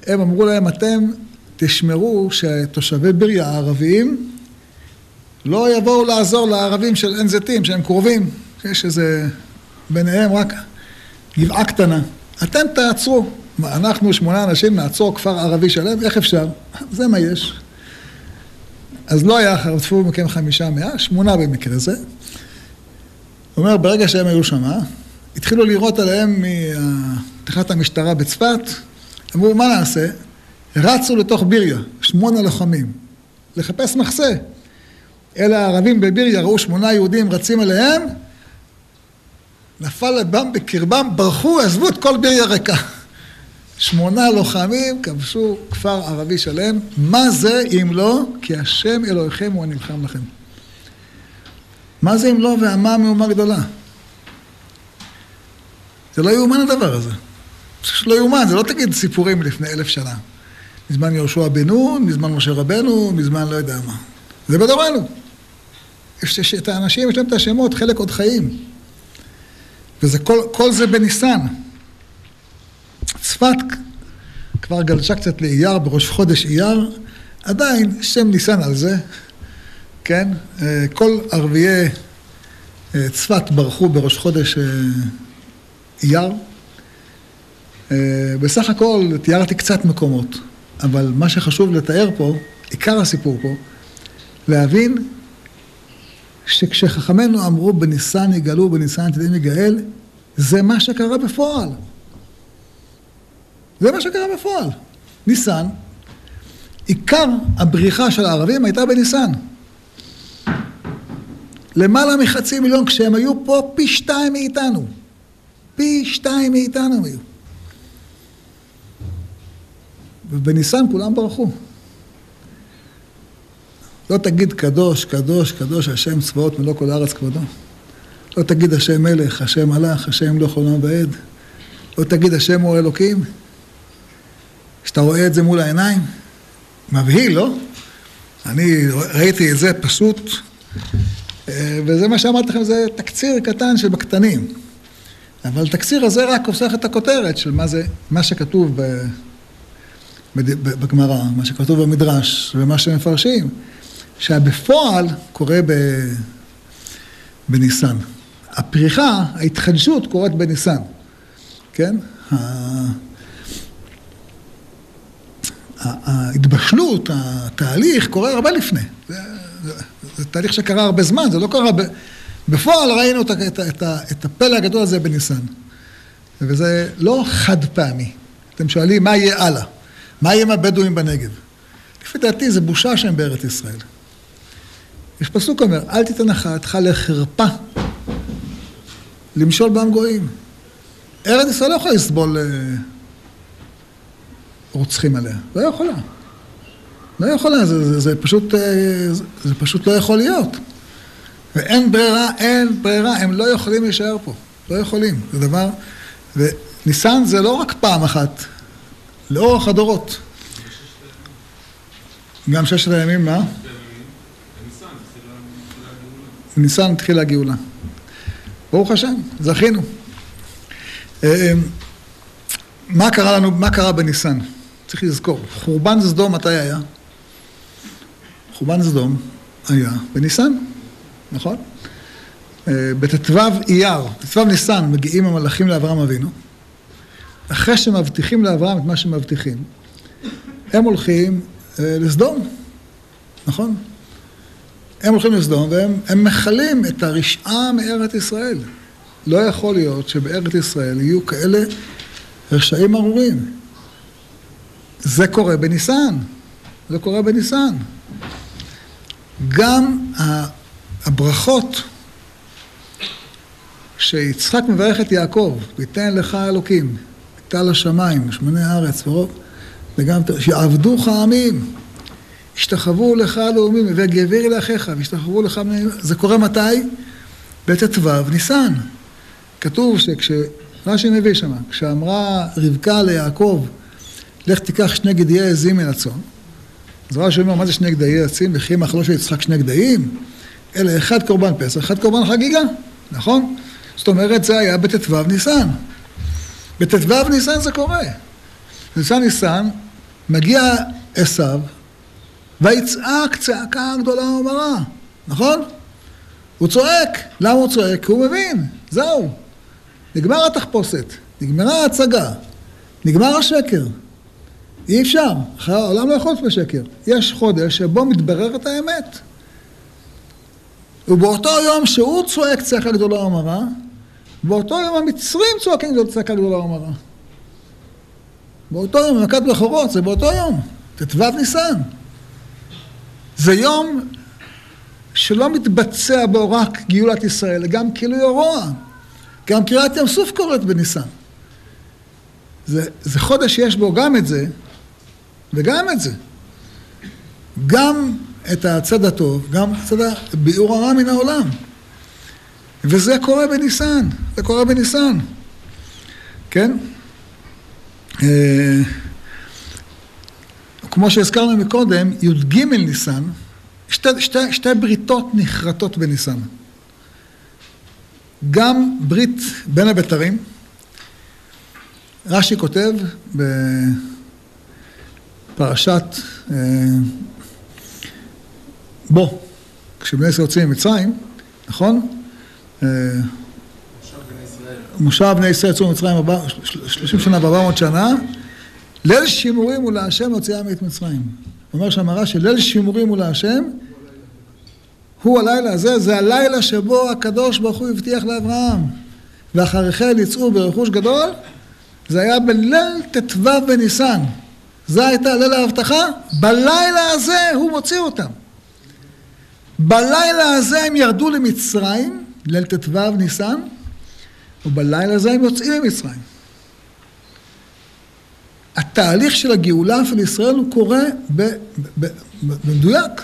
הם אמרו להם, אתם תשמרו שתושבי ביריה הערביים לא יבואו לעזור לערבים של עין זיתים, שהם קרובים, שיש איזה ביניהם רק גבעה קטנה. אתם תעצרו. אנחנו שמונה אנשים נעצור כפר ערבי שלם, איך אפשר? זה מה יש. אז לא היה חרפו מכם חמישה מאה, שמונה במקרה זה. הוא אומר, ברגע שהם היו שמה, התחילו לירות עליהם מתחנת המשטרה בצפת, אמרו, מה נעשה? רצו לתוך ביריה, שמונה לוחמים, לחפש מחסה. אלה הערבים בביריה ראו שמונה יהודים רצים אליהם, נפל לבם בקרבם, ברחו, עזבו את כל ביריה ריקה. שמונה לוחמים כבשו כפר ערבי שלם, מה זה אם לא כי השם אלוהיכם הוא הנלחם לכם. מה זה אם לא ועמה מהומה גדולה? זה לא יאומן הדבר הזה. זה פשוט לא יאומן, זה לא תגיד סיפורים לפני אלף שנה. מזמן יהושע בן נון, מזמן משה רבנו, מזמן לא יודע מה. זה בדורנו. את האנשים, יש להם את השמות, חלק עוד חיים. וזה כל, כל זה בניסן. צפת כבר גלשה קצת לאייר, בראש חודש אייר, עדיין שם ניסן על זה, כן? אה, כל ערביי אה, צפת ברחו בראש חודש אה, אייר. בסך הכל תיארתי קצת מקומות, אבל מה שחשוב לתאר פה, עיקר הסיפור פה, להבין שכשחכמינו אמרו בניסן יגאלו, בניסן עתידים יגאל, זה מה שקרה בפועל. זה מה שקרה בפועל. ניסן, עיקר הבריחה של הערבים הייתה בניסן. למעלה מחצי מיליון, כשהם היו פה פי שתיים מאיתנו. פי שתיים מאיתנו הם היו. ובניסן כולם ברחו. לא תגיד קדוש, קדוש, קדוש, השם צבאות מלוא כל הארץ כבודו. לא תגיד השם מלך, השם מלך, השם לא חולם ועד. לא תגיד השם הוא אלוקים. כשאתה רואה את זה מול העיניים, מבהיל, לא? אני ראיתי את זה פשוט, אה, וזה מה שאמרתי לכם, זה תקציר קטן שבקטנים. אבל התקציר הזה רק הופך את הכותרת של מה זה, מה שכתוב בגמרא, מה שכתוב במדרש ומה שמפרשים. שהבפועל קורה ב... בניסן. הפריחה, ההתחדשות קורית בניסן, כן? ההתבשלות, התהליך, קורה הרבה לפני. זה, זה, זה תהליך שקרה הרבה זמן, זה לא קרה... ב... בפועל ראינו את, את, את, את הפלא הגדול הזה בניסן. וזה לא חד פעמי. אתם שואלים, מה יהיה הלאה? מה יהיה עם הבדואים בנגב? לפי דעתי, זה בושה שהם בארץ ישראל. יש פסוק אומר, אל תיתן אחתך לחרפה למשול בעם גויים. ארץ ישראל לא יכולה לסבול אה, רוצחים עליה. לא יכולה. לא יכולה, זה, זה, זה, פשוט, אה, זה, זה פשוט לא יכול להיות. ואין ברירה, אין ברירה, הם לא יכולים להישאר פה. לא יכולים. זה דבר... וניסן זה לא רק פעם אחת, לאורך הדורות. גם ששת הימים, מה? בניסן התחילה הגאולה. ברוך השם, זכינו. אה, מה קרה לנו, מה קרה בניסן? צריך לזכור, חורבן סדום מתי היה? חורבן סדום היה בניסן, נכון? אה, בט"ו אייר, בט"ו ניסן, מגיעים המלאכים לאברהם אבינו. אחרי שמבטיחים לאברהם את מה שמבטיחים, הם הולכים אה, לסדום, נכון? הם הולכים לסדום והם מכלים את הרשעה מארץ ישראל. לא יכול להיות שבארץ ישראל יהיו כאלה רשעים ארורים. זה קורה בניסן, זה קורה בניסן. גם הברכות שיצחק מברך את יעקב, ויתן לך אלוקים, ותל השמיים, שמוני הארץ ורוב, וגם שיעבדוך העמים, השתחוו לך לאומים, וגבר לאחיך, והשתחוו לך. זה קורה מתי? בט"ו ניסן. כתוב שכשרש"י מביא שמה, כשאמרה רבקה ליעקב, לך תיקח שני גדיי עזים מן הצאן, אז רש"י אומר, מה זה שני גדיי עצים? וכי מאכלו של יצחק שני גדיים? אלא אחד קורבן פסח, אחד קורבן חגיגה, נכון? זאת אומרת, זה היה בט"ו ניסן. בט"ו ניסן זה קורה. בניסן ניסן, מגיע עשיו, ויצעק צעקה גדולה ומרה, נכון? הוא צועק. למה הוא צועק? כי הוא מבין, זהו. נגמר התחפושת, נגמרה ההצגה, נגמר השקר. אי אפשר, העולם לא יכול להיות בשקר. יש חודש שבו מתבררת האמת. ובאותו יום שהוא צועק צעקה גדולה ומרה, באותו יום המצרים צועקים צעקה גדולה ומרה. באותו יום, מכת בכורות, זה באותו יום, ט"ו ניסן. זה יום שלא מתבצע בו רק גאולת ישראל, גם כאילו הרוע. גם קריאת ים סוף קורית בניסן. זה, זה חודש שיש בו גם את זה, וגם את זה. גם את הצד הטוב, גם את הצד הביאור הרע מן העולם. וזה קורה בניסן, זה קורה בניסן, כן? אה, כמו שהזכרנו מקודם, י"ג ניסן, שתי, שתי, שתי בריתות נחרטות בניסן. גם ברית בין הבתרים, רש"י כותב בפרשת אה, בוא, כשבני ישראל יוצאים ממצרים, נכון? אה, מושב בני ישראל יצאו ממצרים 30 שנה ו-400 שנה, ליל שימורים הוא להשם הוציאה מאת מצרים. אומר שם הרש"י, ליל שימורים הוא להשם, הוא הלילה הזה, זה הלילה שבו הקדוש ברוך הוא הבטיח לאברהם. ואחרי כן יצאו ברכוש גדול, זה היה בליל ט"ו בניסן. זה הייתה ליל ההבטחה, בלילה הזה הוא מוציא אותם. בלילה הזה הם ירדו למצרים, ליל ט"ו ניסן, ובלילה הזה הם יוצאים ממצרים. התהליך של הגאולה של ישראל הוא קורה במדויק.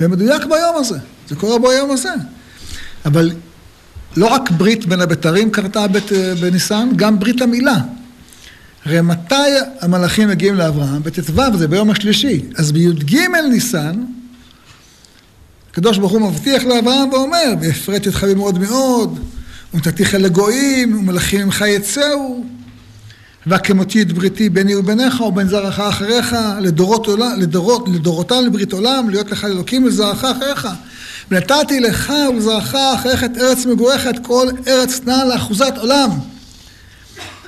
במדויק ביום הזה. זה קורה ביום הזה. אבל לא רק ברית בין הבתרים קרתה בניסן, גם ברית המילה. הרי מתי המלאכים מגיעים לאברהם? בט"ו זה ביום השלישי. אז בי"ג ניסן, הקדוש ברוך הוא מבטיח לאברהם ואומר, והפרט אותך במאוד מאוד, ונתתיך לגויים, ומלאכים ממך יצאו. והקמותי את בריתי ביני וביניך ובין זרעך אחריך לדורות עולם, לדורות, לדורותם לברית עולם, להיות לך אלוקים ולזרעך אחריך. ונתתי לך ולזרעך אחריך את ארץ מגוריך, את כל ארץ נע לאחוזת עולם.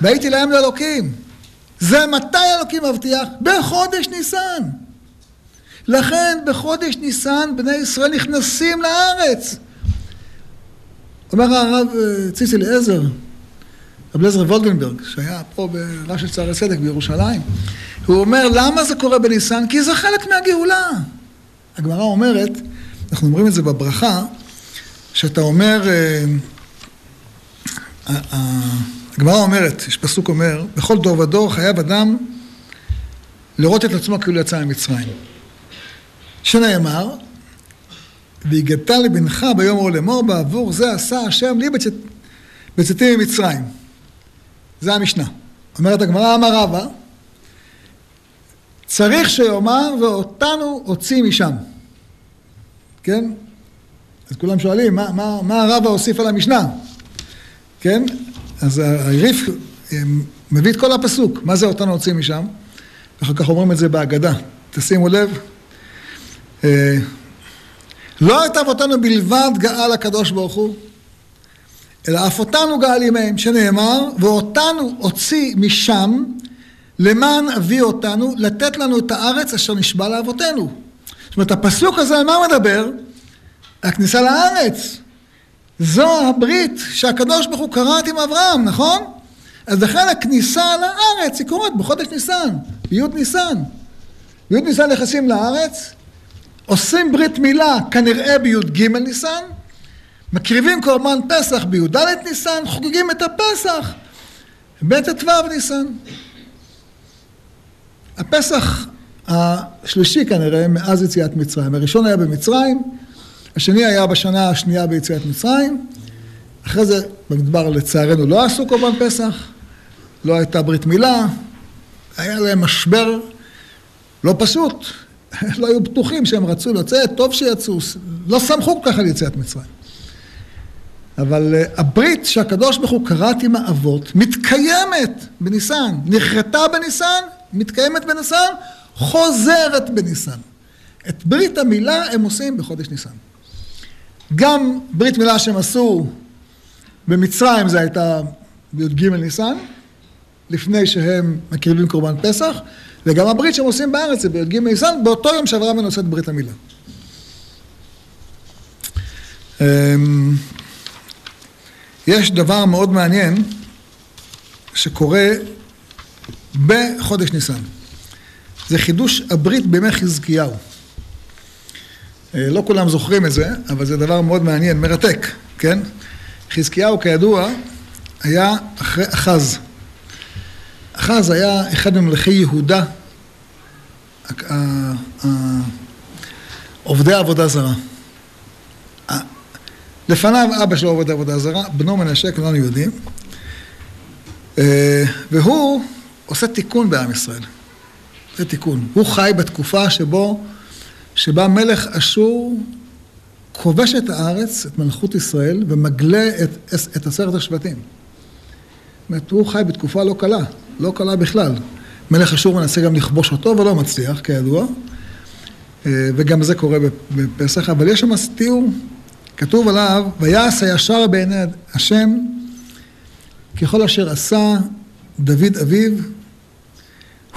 והייתי להם לאלוקים. זה מתי אלוקים מבטיח? בחודש ניסן. לכן בחודש ניסן בני ישראל נכנסים לארץ. אומר הרב אה, ציצי אליעזר, רב לזר וולגנברג, שהיה פה ברב של צערי צדק בירושלים, הוא אומר, למה זה קורה בניסן? כי זה חלק מהגאולה. הגמרא אומרת, אנחנו אומרים את זה בברכה, שאתה אומר, אה, הגמרא אומרת, יש פסוק אומר, בכל דור ודור חייב אדם לראות את עצמו כאילו יצא ממצרים. שנאמר, והגדת לבנך ביום ההוא לאמור בעבור זה עשה השם לי בצאת, בצאתי ממצרים. זה המשנה. אומרת הגמרא, אמר רבא, צריך שיאמר ואותנו הוציא משם. כן? אז כולם שואלים, מה, מה, מה הרבא הוסיף על המשנה? כן? אז הריף מביא את כל הפסוק, מה זה אותנו הוציא משם? ואחר כך אומרים את זה בהגדה. תשימו לב, אה, לא את אבותינו בלבד גאל הקדוש ברוך הוא, אלא אף אותנו גאל עמהם, שנאמר, ואותנו הוציא משם, למען אביא אותנו, לתת לנו את הארץ אשר נשבע לאבותינו. זאת אומרת, הפסוק הזה, על מה מדבר? הכניסה לארץ. זו הברית שהקדוש ברוך הוא קראת עם אברהם, נכון? אז לכן הכניסה לארץ היא קורית בחודש ניסן, בי' ניסן. בי' ניסן נכנסים לארץ, עושים ברית מילה כנראה בי"ג ניסן, מקריבים קורבן פסח בי"ד ניסן, חוגגים את הפסח בט"ו ניסן. הפסח השלישי כנראה מאז יציאת מצרים. הראשון היה במצרים, השני היה בשנה השנייה ביציאת מצרים, אחרי זה במדבר לצערנו לא עשו קורבן פסח, לא הייתה ברית מילה, היה להם משבר לא פשוט, לא היו בטוחים שהם רצו לצאת, טוב שיצאו, לא סמכו כל כך על יציאת מצרים. אבל uh, הברית שהקדוש ברוך הוא כרת עם האבות מתקיימת בניסן, נכרתה בניסן, מתקיימת בניסן, חוזרת בניסן. את ברית המילה הם עושים בחודש ניסן. גם ברית מילה שהם עשו במצרים זה הייתה בי"ג ניסן, לפני שהם מקריבים קורבן פסח, וגם הברית שהם עושים בארץ זה בי"ג ניסן, באותו יום שאברהם מנושא את ברית המילה. אמ, יש דבר מאוד מעניין שקורה בחודש ניסן. זה חידוש הברית בימי חזקיהו. אה, לא כולם זוכרים את זה, אבל זה דבר מאוד מעניין, מרתק, כן? חזקיהו כידוע היה אחרי אחז. אחז היה אחד ממלכי יהודה, עובדי עבודה זרה. לפניו אבא שלו עובד עבודה זרה, בנו מנשה, כולנו יודעים, אה, והוא עושה תיקון בעם ישראל. זה תיקון. הוא חי בתקופה שבו, שבה מלך אשור כובש את הארץ, את מלכות ישראל, ומגלה את, את עשרת השבטים. זאת אומרת, הוא חי בתקופה לא קלה, לא קלה בכלל. מלך אשור מנסה גם לכבוש אותו ולא מצליח, כידוע, אה, וגם זה קורה בפסח, אבל יש שם תיאור, כתוב עליו, ויעש הישר בעיני השם ככל אשר עשה דוד אביו,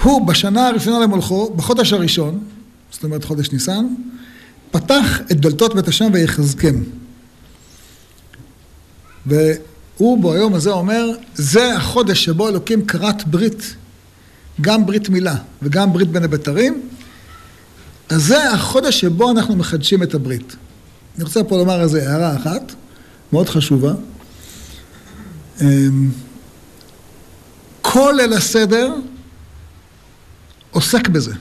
הוא בשנה הראשונה למולכו, בחודש הראשון, זאת אומרת חודש ניסן, פתח את דלתות בית השם ויחזקם. והוא ביום הזה אומר, זה החודש שבו אלוקים כרת ברית, גם ברית מילה וגם ברית בין הבתרים, אז זה החודש שבו אנחנו מחדשים את הברית. אני רוצה פה לומר איזו הערה אחת, מאוד חשובה. אמ, כל ליל הסדר עוסק בזה.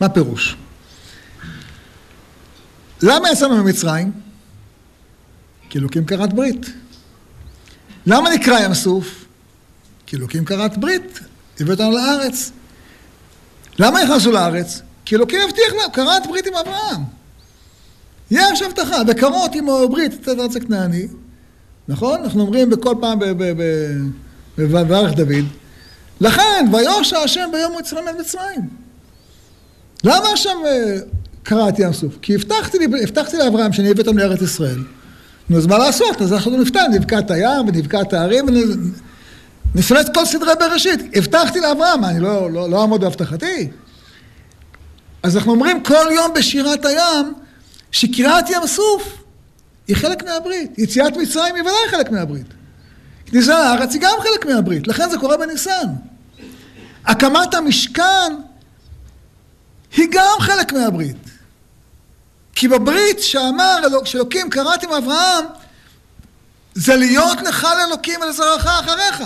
מה פירוש? למה יצאנו ממצרים? כי אלוקים כרת ברית. למה נקרא ים סוף? כי אלוקים כרת ברית, הביא אותנו לארץ. למה נכנסו לארץ? כי אלוקים הבטיח לנו, כרת ברית עם אברהם. יש הבטחה, וקרות עמו ברית, את ארץ הכנעני, נכון? אנחנו אומרים בכל פעם וברך דוד, לכן, ויושע השם ביום הוא יצלם את מצרים. למה השם אה, קרא את ים סוף? כי הבטחתי, הבטחתי לאברהם שאני אביא אותם לארץ ישראל. נו, אז מה לעשות? אז אנחנו נפתח, נבקע את הים ונבקע את הערים ונפנה את כל סדרי בראשית. הבטחתי לאברהם, אני לא, לא, לא אעמוד בהבטחתי. אז אנחנו אומרים כל יום בשירת הים, שקריאת ים סוף היא חלק מהברית. יציאת מצרים היא ודאי חלק מהברית. כניסה לארץ היא גם חלק מהברית, לכן זה קורה בניסן. הקמת המשכן היא גם חלק מהברית. כי בברית שאמר, שאלוקים קראתי עם אברהם, זה להיות לך לאלוקים ולזרעך אחריך,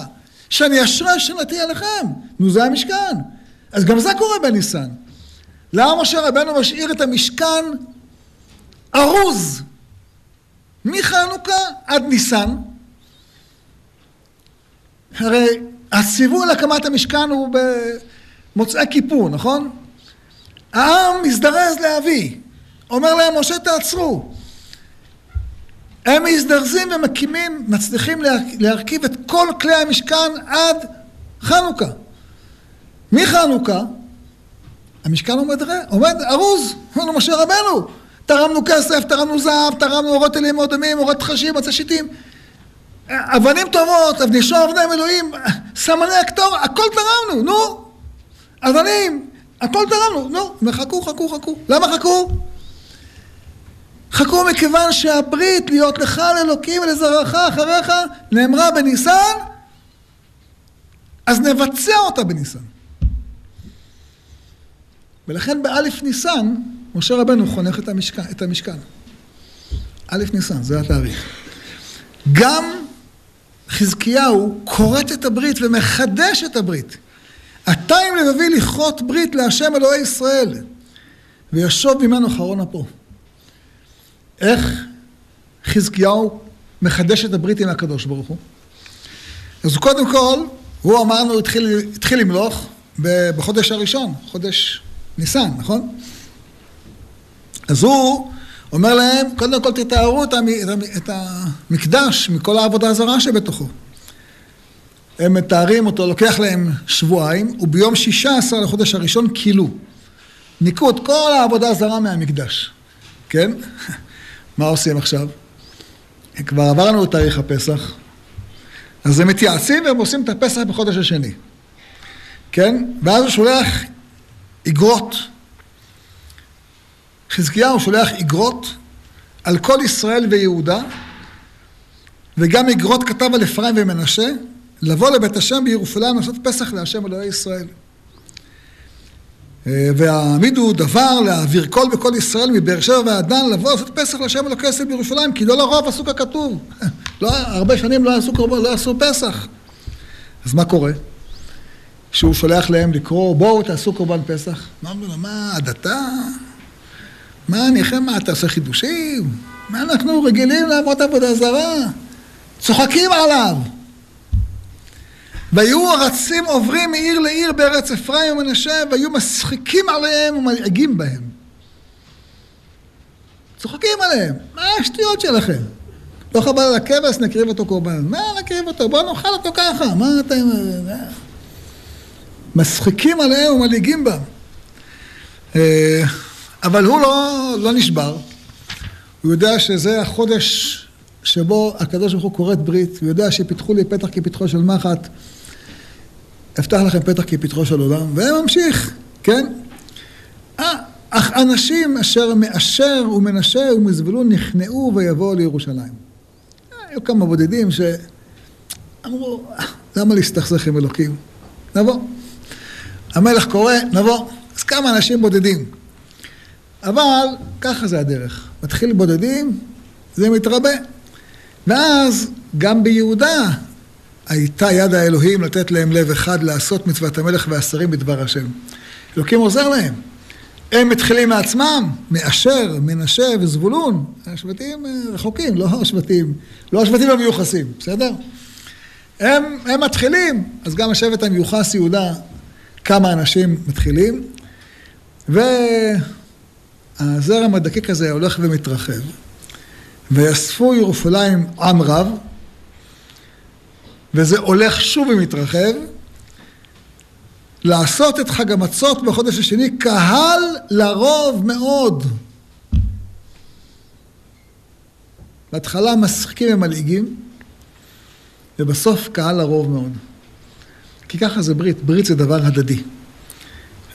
שאני אשרה שנתי עליכם. נו, זה המשכן. אז גם זה קורה בניסן. למה משה רבנו משאיר את המשכן ארוז מחנוכה עד ניסן? הרי הציווי להקמת המשכן הוא במוצאי כיפור, נכון? העם מזדרז להביא. אומר להם, משה תעצרו. הם מזדרזים ומקימים, מצליחים להרכיב את כל כלי המשכן עד חנוכה. מחנוכה, המשכן עומד, עומד ארוז, אמרנו משה רבנו, תרמנו כסף, תרמנו זהב, תרמנו אורות אלים אדומים, אורות תחשים, עצי שיטים, אבנים טובות, אבני שור, אבני אלוהים, סמני הקטור, הכל תרמנו, נו, אבנים, הכל תרמנו, נו, וחכו, חכו, חכו. למה חכו? חכו מכיוון שהברית להיות לך לאלוקים ולזרעך אחריך נאמרה בניסן, אז נבצע אותה בניסן. ולכן באלף ניסן, משה רבנו חונך את המשכן. את המשכן. א' ניסן, זה התאריך. גם חזקיהו כורת את הברית ומחדש את הברית. אתה עם לבבי לכרות ברית להשם אלוהי ישראל, וישוב ממנו חרון אפו. איך חזקיהו מחדש את הברית עם הקדוש ברוך הוא? אז קודם כל, הוא אמרנו, התחיל, התחיל למלוך בחודש הראשון, חודש ניסן, נכון? אז הוא אומר להם, קודם כל תתארו את המקדש מכל העבודה הזרה שבתוכו. הם מתארים אותו, לוקח להם שבועיים, וביום שישה עשר לחודש הראשון כילו. ניקו את כל העבודה הזרה מהמקדש, כן? מה עושים עכשיו? כבר עברנו את תאריך הפסח, אז הם מתייעצים והם עושים את הפסח בחודש השני, כן? ואז הוא שולח איגרות. חזקיהו שולח איגרות על כל ישראל ויהודה, וגם איגרות כתב על אפרים ומנשה, לבוא לבית השם בירושלים לעשות פסח להשם אלוהי ישראל. אה, והעמידו דבר להעביר קול בכל ישראל מבאר שבע ועד דן לבוא לעשות פסח להשם אלוקי ישראל בירושלים כי לא לרוב עשו ככתוב. לא, הרבה שנים לא עשו, לא עשו פסח. אז מה קורה? שהוא שולח להם לקרוא בואו תעשו קורבן פסח. אמרנו לו מה הדתה? מה ניחם מה אתה עושה חידושים? מה אנחנו רגילים לעבוד עבודה זרה? צוחקים עליו. והיו הרצים עוברים מעיר לעיר בארץ אפרים ומנשה, והיו משחיקים עליהם ומלעגים בהם. צוחקים עליהם, מה השטויות שלכם? לא חבל על הכבש, נקריב אותו קורבן. מה נקריב אותו? בואו נאכל אותו ככה, מה אתם... משחיקים עליהם ומלעיגים בהם. אה, אבל הוא לא, לא נשבר. הוא יודע שזה החודש שבו הקדוש ברוך הוא כורת ברית, הוא יודע שפיתחו לי פתח כפתחו של מחט. אפתח לכם פתח כפתחו של עולם, וממשיך, כן? אה, אך אנשים אשר מאשר ומנשה ומזבלון נכנעו ויבואו לירושלים. היו כמה בודדים שאמרו, למה להסתכסך עם אלוקים? נבוא. המלך קורא, נבוא. אז כמה אנשים בודדים. אבל ככה זה הדרך. מתחיל בודדים, זה מתרבה. ואז גם ביהודה הייתה יד האלוהים לתת להם לב אחד לעשות מצוות המלך והשרים בדבר השם. אלוקים עוזר להם. הם מתחילים מעצמם, מאשר, מנשה וזבולון, השבטים אה, רחוקים, לא השבטים, לא השבטים המיוחסים, בסדר? הם, הם מתחילים, אז גם השבט המיוחס יהודה, כמה אנשים מתחילים, והזרם הדקיק הזה הולך ומתרחב, ויאספו ירושלים עם רב, וזה הולך שוב ומתרחב, לעשות את חג המצות בחודש השני, קהל לרוב מאוד. בהתחלה משחקים ומלעיגים, ובסוף קהל לרוב מאוד. כי ככה זה ברית, ברית זה דבר הדדי.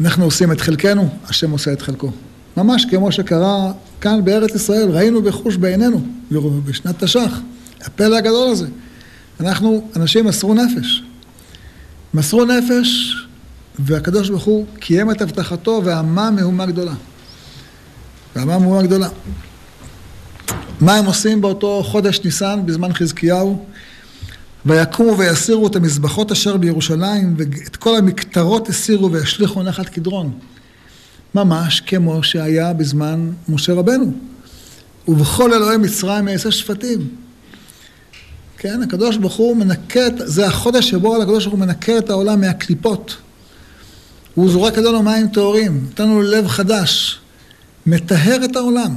אנחנו עושים את חלקנו, השם עושה את חלקו. ממש כמו שקרה כאן בארץ ישראל, ראינו בחוש בעינינו, בשנת תש"ח, הפלא הגדול הזה. אנחנו, אנשים מסרו נפש. מסרו נפש, והקדוש ברוך הוא קיים את הבטחתו ועמה מהומה גדולה. ועמה מהומה גדולה. מה הם עושים באותו חודש ניסן בזמן חזקיהו? ויקומו ויסירו את המזבחות אשר בירושלים ואת כל המקטרות הסירו וישליכו נחת קדרון. ממש כמו שהיה בזמן משה רבנו. ובכל אלוהי מצרים יעשה שפטים. כן, הקדוש ברוך הוא מנקה, זה החודש שבו הקדוש ברוך הוא מנקה את העולם מהקליפות. הוא זורק עלינו מים טהורים, נותן לנו לב חדש, מטהר את העולם.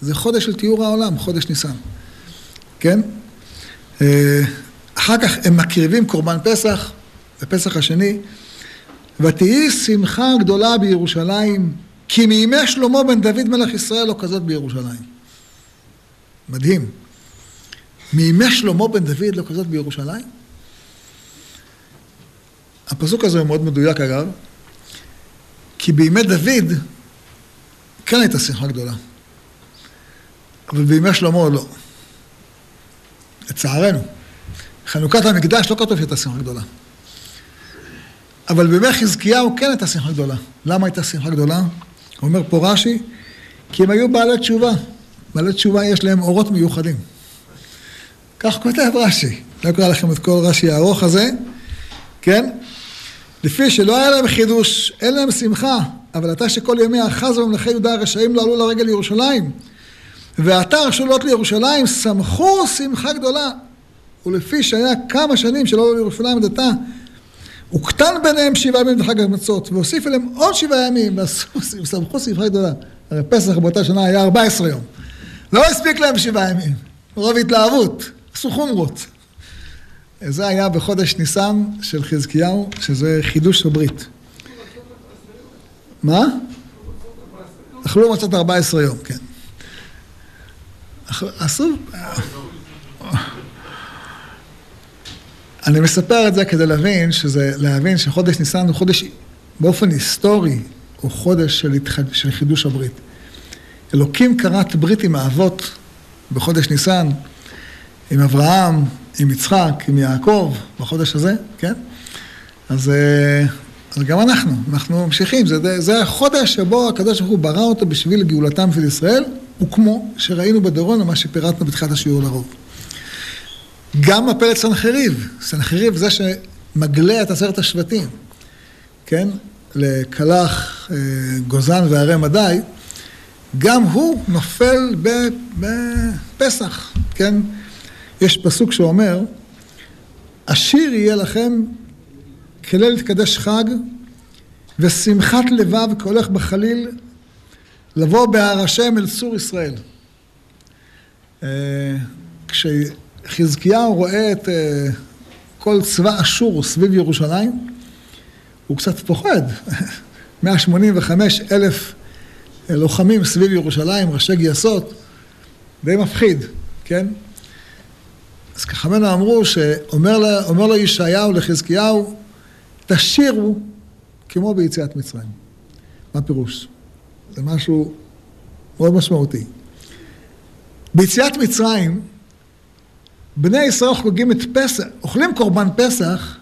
זה חודש של תיאור העולם, חודש ניסן. כן? אה, אחר כך הם מקריבים קורבן פסח, בפסח השני, ותהי שמחה גדולה בירושלים, כי מימי שלמה בן דוד מלך ישראל לא כזאת בירושלים. מדהים. מימי שלמה בן דוד לא כזאת בירושלים? הפסוק הזה הוא מאוד מדויק אגב, כי בימי דוד כן הייתה שמחה גדולה, אבל בימי שלמה לא. לצערנו. חנוכת המקדש לא כתוב שהייתה שמחה גדולה. אבל בימי חזקיהו כן הייתה שמחה גדולה. למה הייתה שמחה גדולה? אומר פה רש"י, כי הם היו בעלי תשובה. בעלי תשובה יש להם אורות מיוחדים. כך כותב רש"י. לא אקרא לכם את כל רש"י הארוך הזה, כן? לפי שלא היה להם חידוש, אין להם שמחה, אבל אתה שכל ימי אחז וממלכי יהודה הרשעים לא עלו לרגל לירושלים, ועתה הרשו לעלות לירושלים, שמחו שמחה גדולה. ולפי שהיה כמה שנים שלא עלו לירושלים עד עתה, הוקטן ביניהם שבעה ימים לחג המצות, והוסיף אליהם עוד שבעה ימים, ושמחו שמחה גדולה. הרי פסח באותה שנה היה 14 יום. לא הספיק להם שבעה ימים, רוב התלהבות, עשו חומרות. זה היה בחודש ניסן של חזקיהו, שזה חידוש הברית. מה? אכלו מצות 14 יום, כן. עשו... אני מספר את זה כדי להבין שזה, להבין שחודש ניסן הוא חודש באופן היסטורי, הוא חודש של, התחד... של חידוש הברית. אלוקים כרת ברית עם האבות בחודש ניסן, עם אברהם, עם יצחק, עם יעקב, בחודש הזה, כן? אז, אה, אז גם אנחנו, אנחנו ממשיכים, זה, זה החודש שבו הקדוש ברוך הוא ברא אותו בשביל גאולתם של ישראל, וכמו שראינו בדורון, מה שפירטנו בתחילת השיעור לרוב. גם מפלת סנחריב, סנחריב זה שמגלה את עשרת השבטים, כן? לקלח, אה, גוזן והרי מדי, גם הוא נופל בפסח, כן? יש פסוק שאומר, השיר יהיה לכם כליל להתקדש חג ושמחת לבב כהולך בחליל לבוא בהר השם אל צור ישראל. אה, כש... חזקיהו רואה את uh, כל צבא אשור סביב ירושלים, הוא קצת פוחד. 185 אלף לוחמים סביב ירושלים, ראשי גייסות, די מפחיד, כן? אז חכמינו אמרו שאומר לו, לו ישעיהו לחזקיהו, תשירו כמו ביציאת מצרים. מה פירוש? זה משהו מאוד משמעותי. ביציאת מצרים, בני ישראל חוגגים את פסח, אוכלים קורבן פסח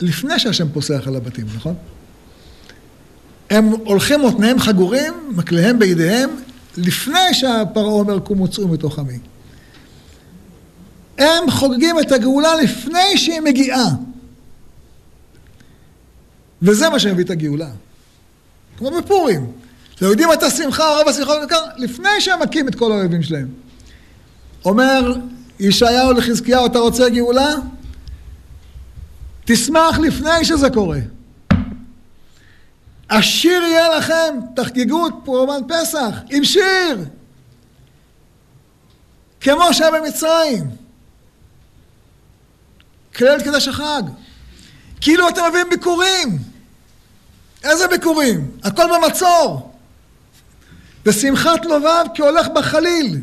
לפני שהשם פוסח על הבתים, נכון? הם הולכים מותניהם חגורים, מקליהם בידיהם, לפני שהפרעה אומר קומו צאו מתוך עמי. הם חוגגים את הגאולה לפני שהיא מגיעה. וזה מה שמביא את הגאולה. כמו בפורים. אתם יודעים את השמחה, רב השמחה, לפני שהם מכים את כל האויבים שלהם. אומר ישעיהו לחזקיהו, אתה רוצה גאולה? תשמח לפני שזה קורה. השיר יהיה לכם, תחגגו את פרומן פסח עם שיר, כמו שהיה במצרים. כליל קדש החג. כאילו אתם מביאים ביקורים. איזה ביקורים? הכל במצור. בשמחת לובב כי הולך בחליל.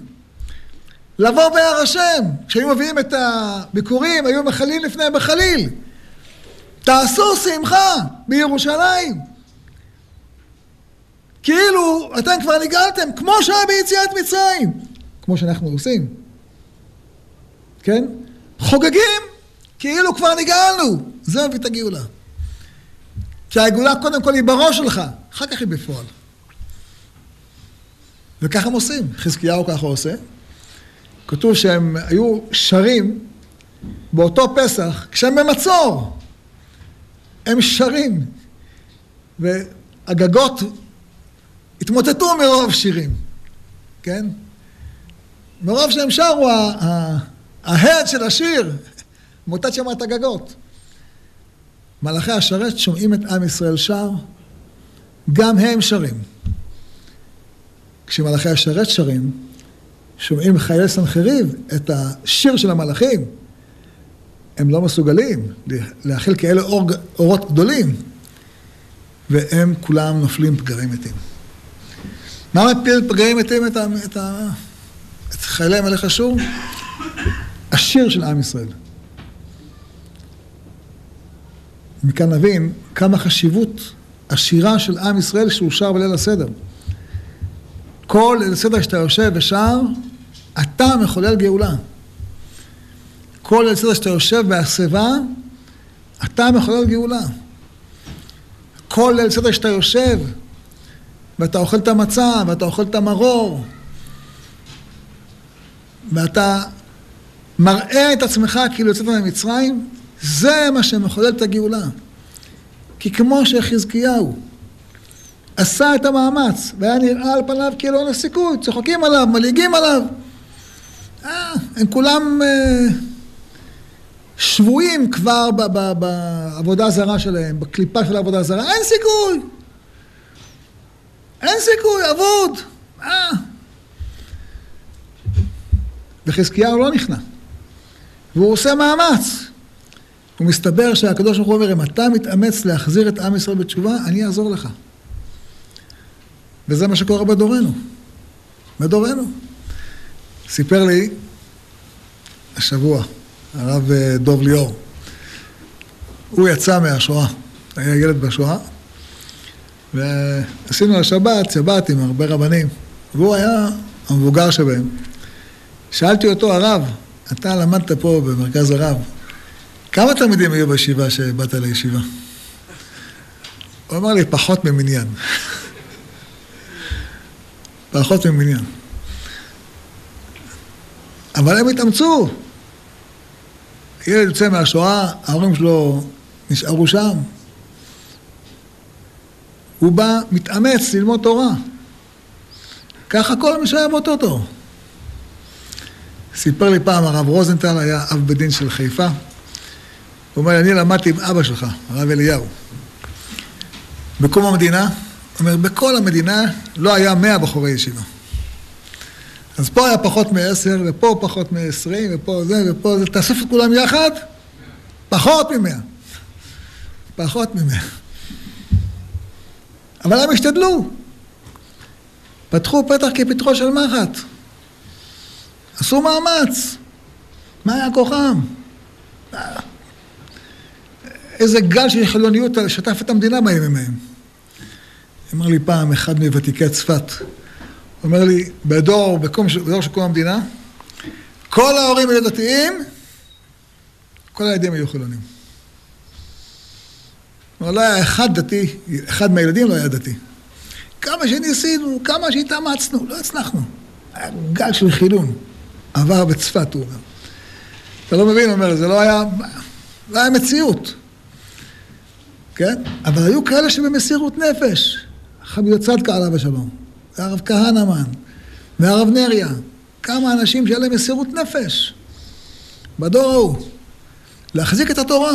לבוא בהר השם. כשהיו מביאים את הביקורים, היו מחלילים לפניהם בחליל. תעשו שמחה בירושלים. כאילו אתם כבר נגאלתם, כמו שהיה ביציאת מצרים. כמו שאנחנו עושים. כן? חוגגים כאילו כבר נגאלנו. זה מביא את הגאולה. כי הגאולה קודם כל היא בראש שלך, אחר כך היא בפועל. וככה הם עושים, חזקיהו ככה עושה. כתוב שהם היו שרים באותו פסח, כשהם במצור. הם שרים. והגגות התמוטטו מרוב שירים, כן? מרוב שהם שרו, ההד של השיר מוטט שם את הגגות. מלאכי השרת שומעים את עם ישראל שר, גם הם שרים. כשמלאכי השרת שרים, שומעים חיילי סנחריב את השיר של המלאכים. הם לא מסוגלים להכיל כאלה אור, אורות גדולים, והם כולם נופלים פגרים מתים. מה מפיל פגרים מתים את, את, את חיילי מלך אשור? השיר של עם ישראל. מכאן נבין כמה חשיבות השירה של עם ישראל שהוא שר בליל הסדר. כל ליל הסדר שאתה יושב ושר, אתה מחולל גאולה. כל ליל הסדר שאתה יושב בהסבה, אתה מחולל גאולה. כל ליל הסדר שאתה יושב ואתה אוכל את המצה ואתה אוכל את המרור ואתה מראה את עצמך כאילו יצאת ממצרים, זה מה שמחולל את הגאולה. כי כמו שחזקיהו עשה את המאמץ, והיה נראה על פניו כאילו אין סיכוי, צוחקים עליו, מלעיגים עליו. אה, הם כולם אה, שבויים כבר בעבודה הזרה שלהם, בקליפה של העבודה הזרה, אין סיכוי! אין סיכוי, אבוד! אה. וחזקיהו לא נכנע. והוא עושה מאמץ. ומסתבר שהקדוש ברוך הוא אומר, אם אתה מתאמץ להחזיר את עם ישראל בתשובה, אני אעזור לך. וזה מה שקורה בדורנו. בדורנו. סיפר לי השבוע, הרב אה, דוב ליאור, הוא יצא מהשואה, היה ילד בשואה, ועשינו השבת, שבת עם הרבה רבנים, והוא היה המבוגר שבהם. שאלתי אותו, הרב, אתה למדת פה במרכז הרב, כמה תלמידים היו בישיבה שבאת לישיבה? הוא אמר לי, פחות ממניין. פחות ממניין. אבל הם התאמצו. ילד יוצא מהשואה, ההורים שלו נשארו שם. הוא בא, מתאמץ ללמוד תורה. ככה כל מי שהיה באותו תור. סיפר לי פעם הרב רוזנטל, היה אב בית דין של חיפה. הוא אומר, אני למדתי עם אבא שלך, הרב אליהו. בקום המדינה, הוא אומר, בכל המדינה לא היה מאה בחורי ישיבה. אז פה היה פחות מעשר, ופה פחות מעשרים, ופה זה, ופה זה, תאסוף את כולם יחד, פחות ממאה. פחות ממאה. אבל הם השתדלו. פתחו פתח כפתחו של מחט. עשו מאמץ. מה היה כוחם? איזה גל של חילוניות שטף את המדינה בימים ההם. אמר לי פעם אחד מוותיקי צפת, אומר לי, בדור, בקום, בדור של קום המדינה, כל ההורים היו דתיים, כל הילדים היו חילונים. כלומר, לא היה אחד דתי, אחד מהילדים לא היה דתי. כמה שניסינו, כמה שהתאמצנו, לא הצלחנו. היה גל של חילון. עבר בצפת, הוא אומר. אתה לא מבין, הוא אומר, זה לא היה, לא היה מציאות. כן? אבל היו כאלה שבמסירות נפש. חביב צדקה עליו השלום. והרב כהנמן, והרב נריה. כמה אנשים שהיה להם מסירות נפש. בדור ההוא. להחזיק את התורה.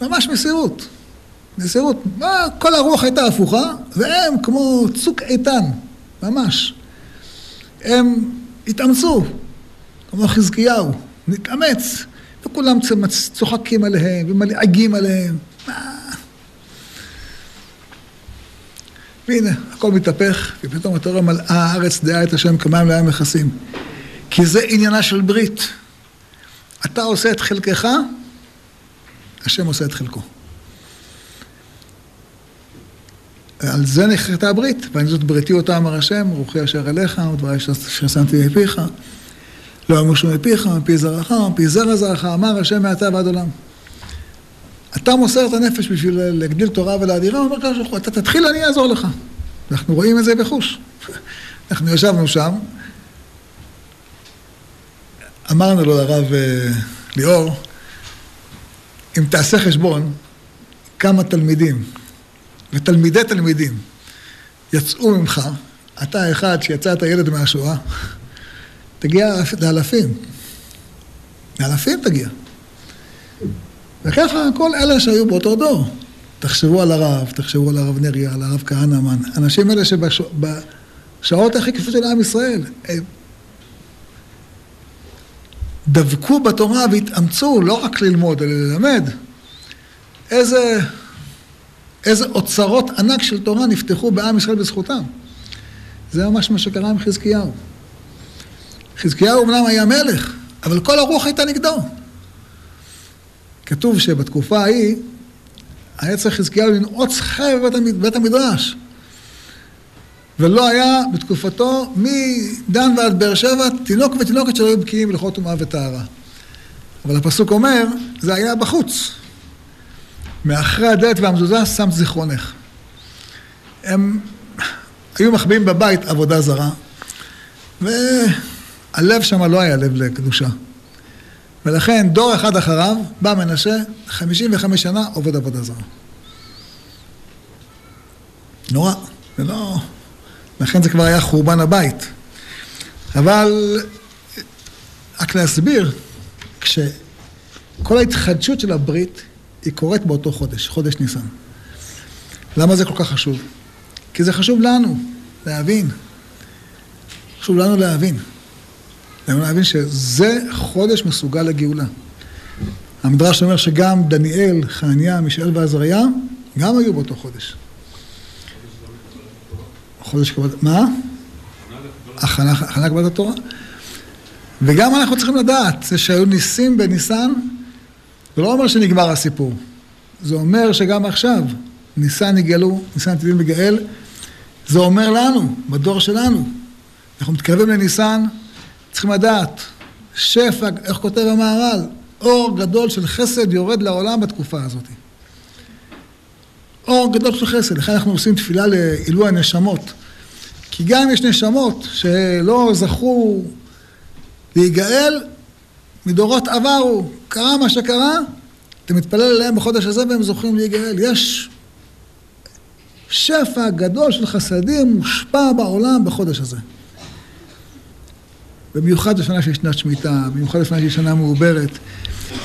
ממש מסירות. מסירות. כל הרוח הייתה הפוכה, והם כמו צוק איתן, ממש. הם התאמצו, כמו חזקיהו, נתאמץ, וכולם צוחקים עליהם ומלעגים עליהם. והנה, הכל מתהפך, ופתאום אתה רואה מלאה הארץ דעה את השם כמים לים מכסים. כי זה עניינה של ברית. אתה עושה את חלקך, השם עושה את חלקו. על זה נכרתה הברית, ואני זאת בריתי אותה אמר השם, רוחי אשר אליך, ודברי ששמתי מפיך, לא ימושו מפיך, מפי זרעך, מפי זרע זרעך, אמר השם מעתה ועד עולם. אתה מוסר את הנפש בשביל להגדיל תורה ולאדירה, הוא אומר ככה שלך, אתה תתחיל, אני אעזור לך. אנחנו רואים את זה בחוש. אנחנו ישבנו שם, אמרנו לו לרב אה, ליאור, אם תעשה חשבון כמה תלמידים ותלמידי תלמידים יצאו ממך, אתה האחד שיצאת ילד מהשואה, תגיע לאלפים. לאלפים תגיע. וככה כל אלה שהיו באותו דור. תחשבו על הרב, תחשבו על הרב נריה, על הרב כהנמן. אנשים אלה שבשעות הכי כיפות של עם ישראל, דבקו בתורה והתאמצו לא רק ללמוד, אלא ללמד. איזה, איזה אוצרות ענק של תורה נפתחו בעם ישראל בזכותם. זה ממש מה שקרה עם חזקיהו. חזקיהו אמנם היה מלך, אבל כל הרוח הייתה נגדו. כתוב שבתקופה ההיא היה צריך חזקיהו לנעוץ חי בבית המדרש. ולא היה בתקופתו מדן ועד באר שבע תינוק ותינוקת שלא היו בקיאים בלכות טומאה וטהרה. אבל הפסוק אומר, זה היה בחוץ. מאחרי הדלת והמזוזה שם זיכרונך. הם היו מחביאים בבית עבודה זרה, והלב שם לא היה לב לקדושה. ולכן דור אחד אחריו, בא מנשה, 55 שנה עובד עבודה זרה. נורא, זה לא... לכן זה כבר היה חורבן הבית. אבל רק להסביר, כשכל ההתחדשות של הברית היא קורית באותו חודש, חודש ניסן. למה זה כל כך חשוב? כי זה חשוב לנו להבין. חשוב לנו להבין. לנו להבין שזה חודש מסוגל לגאולה. המדרש אומר שגם דניאל, חנניה, מישאל ועזריה, גם היו באותו חודש. חודש קבלת, מה? הכנה קבלת התורה. וגם אנחנו צריכים לדעת, זה שהיו ניסים בניסן, זה לא אומר שנגמר הסיפור. זה אומר שגם עכשיו, ניסן יגאלו, ניסן עתידים לגאל, זה אומר לנו, בדור שלנו. אנחנו מתקרבים לניסן, צריכים לדעת, שפע, איך כותב המהר"ל, אור גדול של חסד יורד לעולם בתקופה הזאת. אור גדול של חסד, לכן אנחנו עושים תפילה לעילוי הנשמות. כי גם יש נשמות שלא זכו להיגאל מדורות עברו, קרה מה שקרה, אתה מתפלל עליהם בחודש הזה והם זוכים להיגאל. יש שפע גדול של חסדים מושפע בעולם בחודש הזה. במיוחד בשנה של שנת שמיטה, במיוחד בשנה של שנה מעוברת.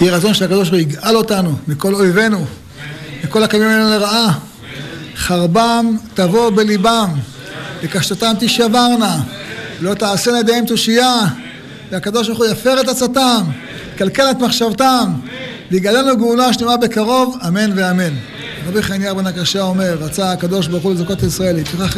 יהי רצון שהקדוש ברוך הוא יגאל אותנו מכל אויבינו, מכל הקמים אלינו לרעה. חרבם תבוא בליבם, וקשתתם תשברנה, לא תעשינה ידיהם תושייה, והקדוש ברוך הוא יפר את עצתם, יקלקל את מחשבתם, ויגאלנו גאולה שלמה בקרוב, אמן ואמן. רבי חניה בן הקשה אומר, רצה הקדוש ברוך הוא לזכות ישראל, לפיכך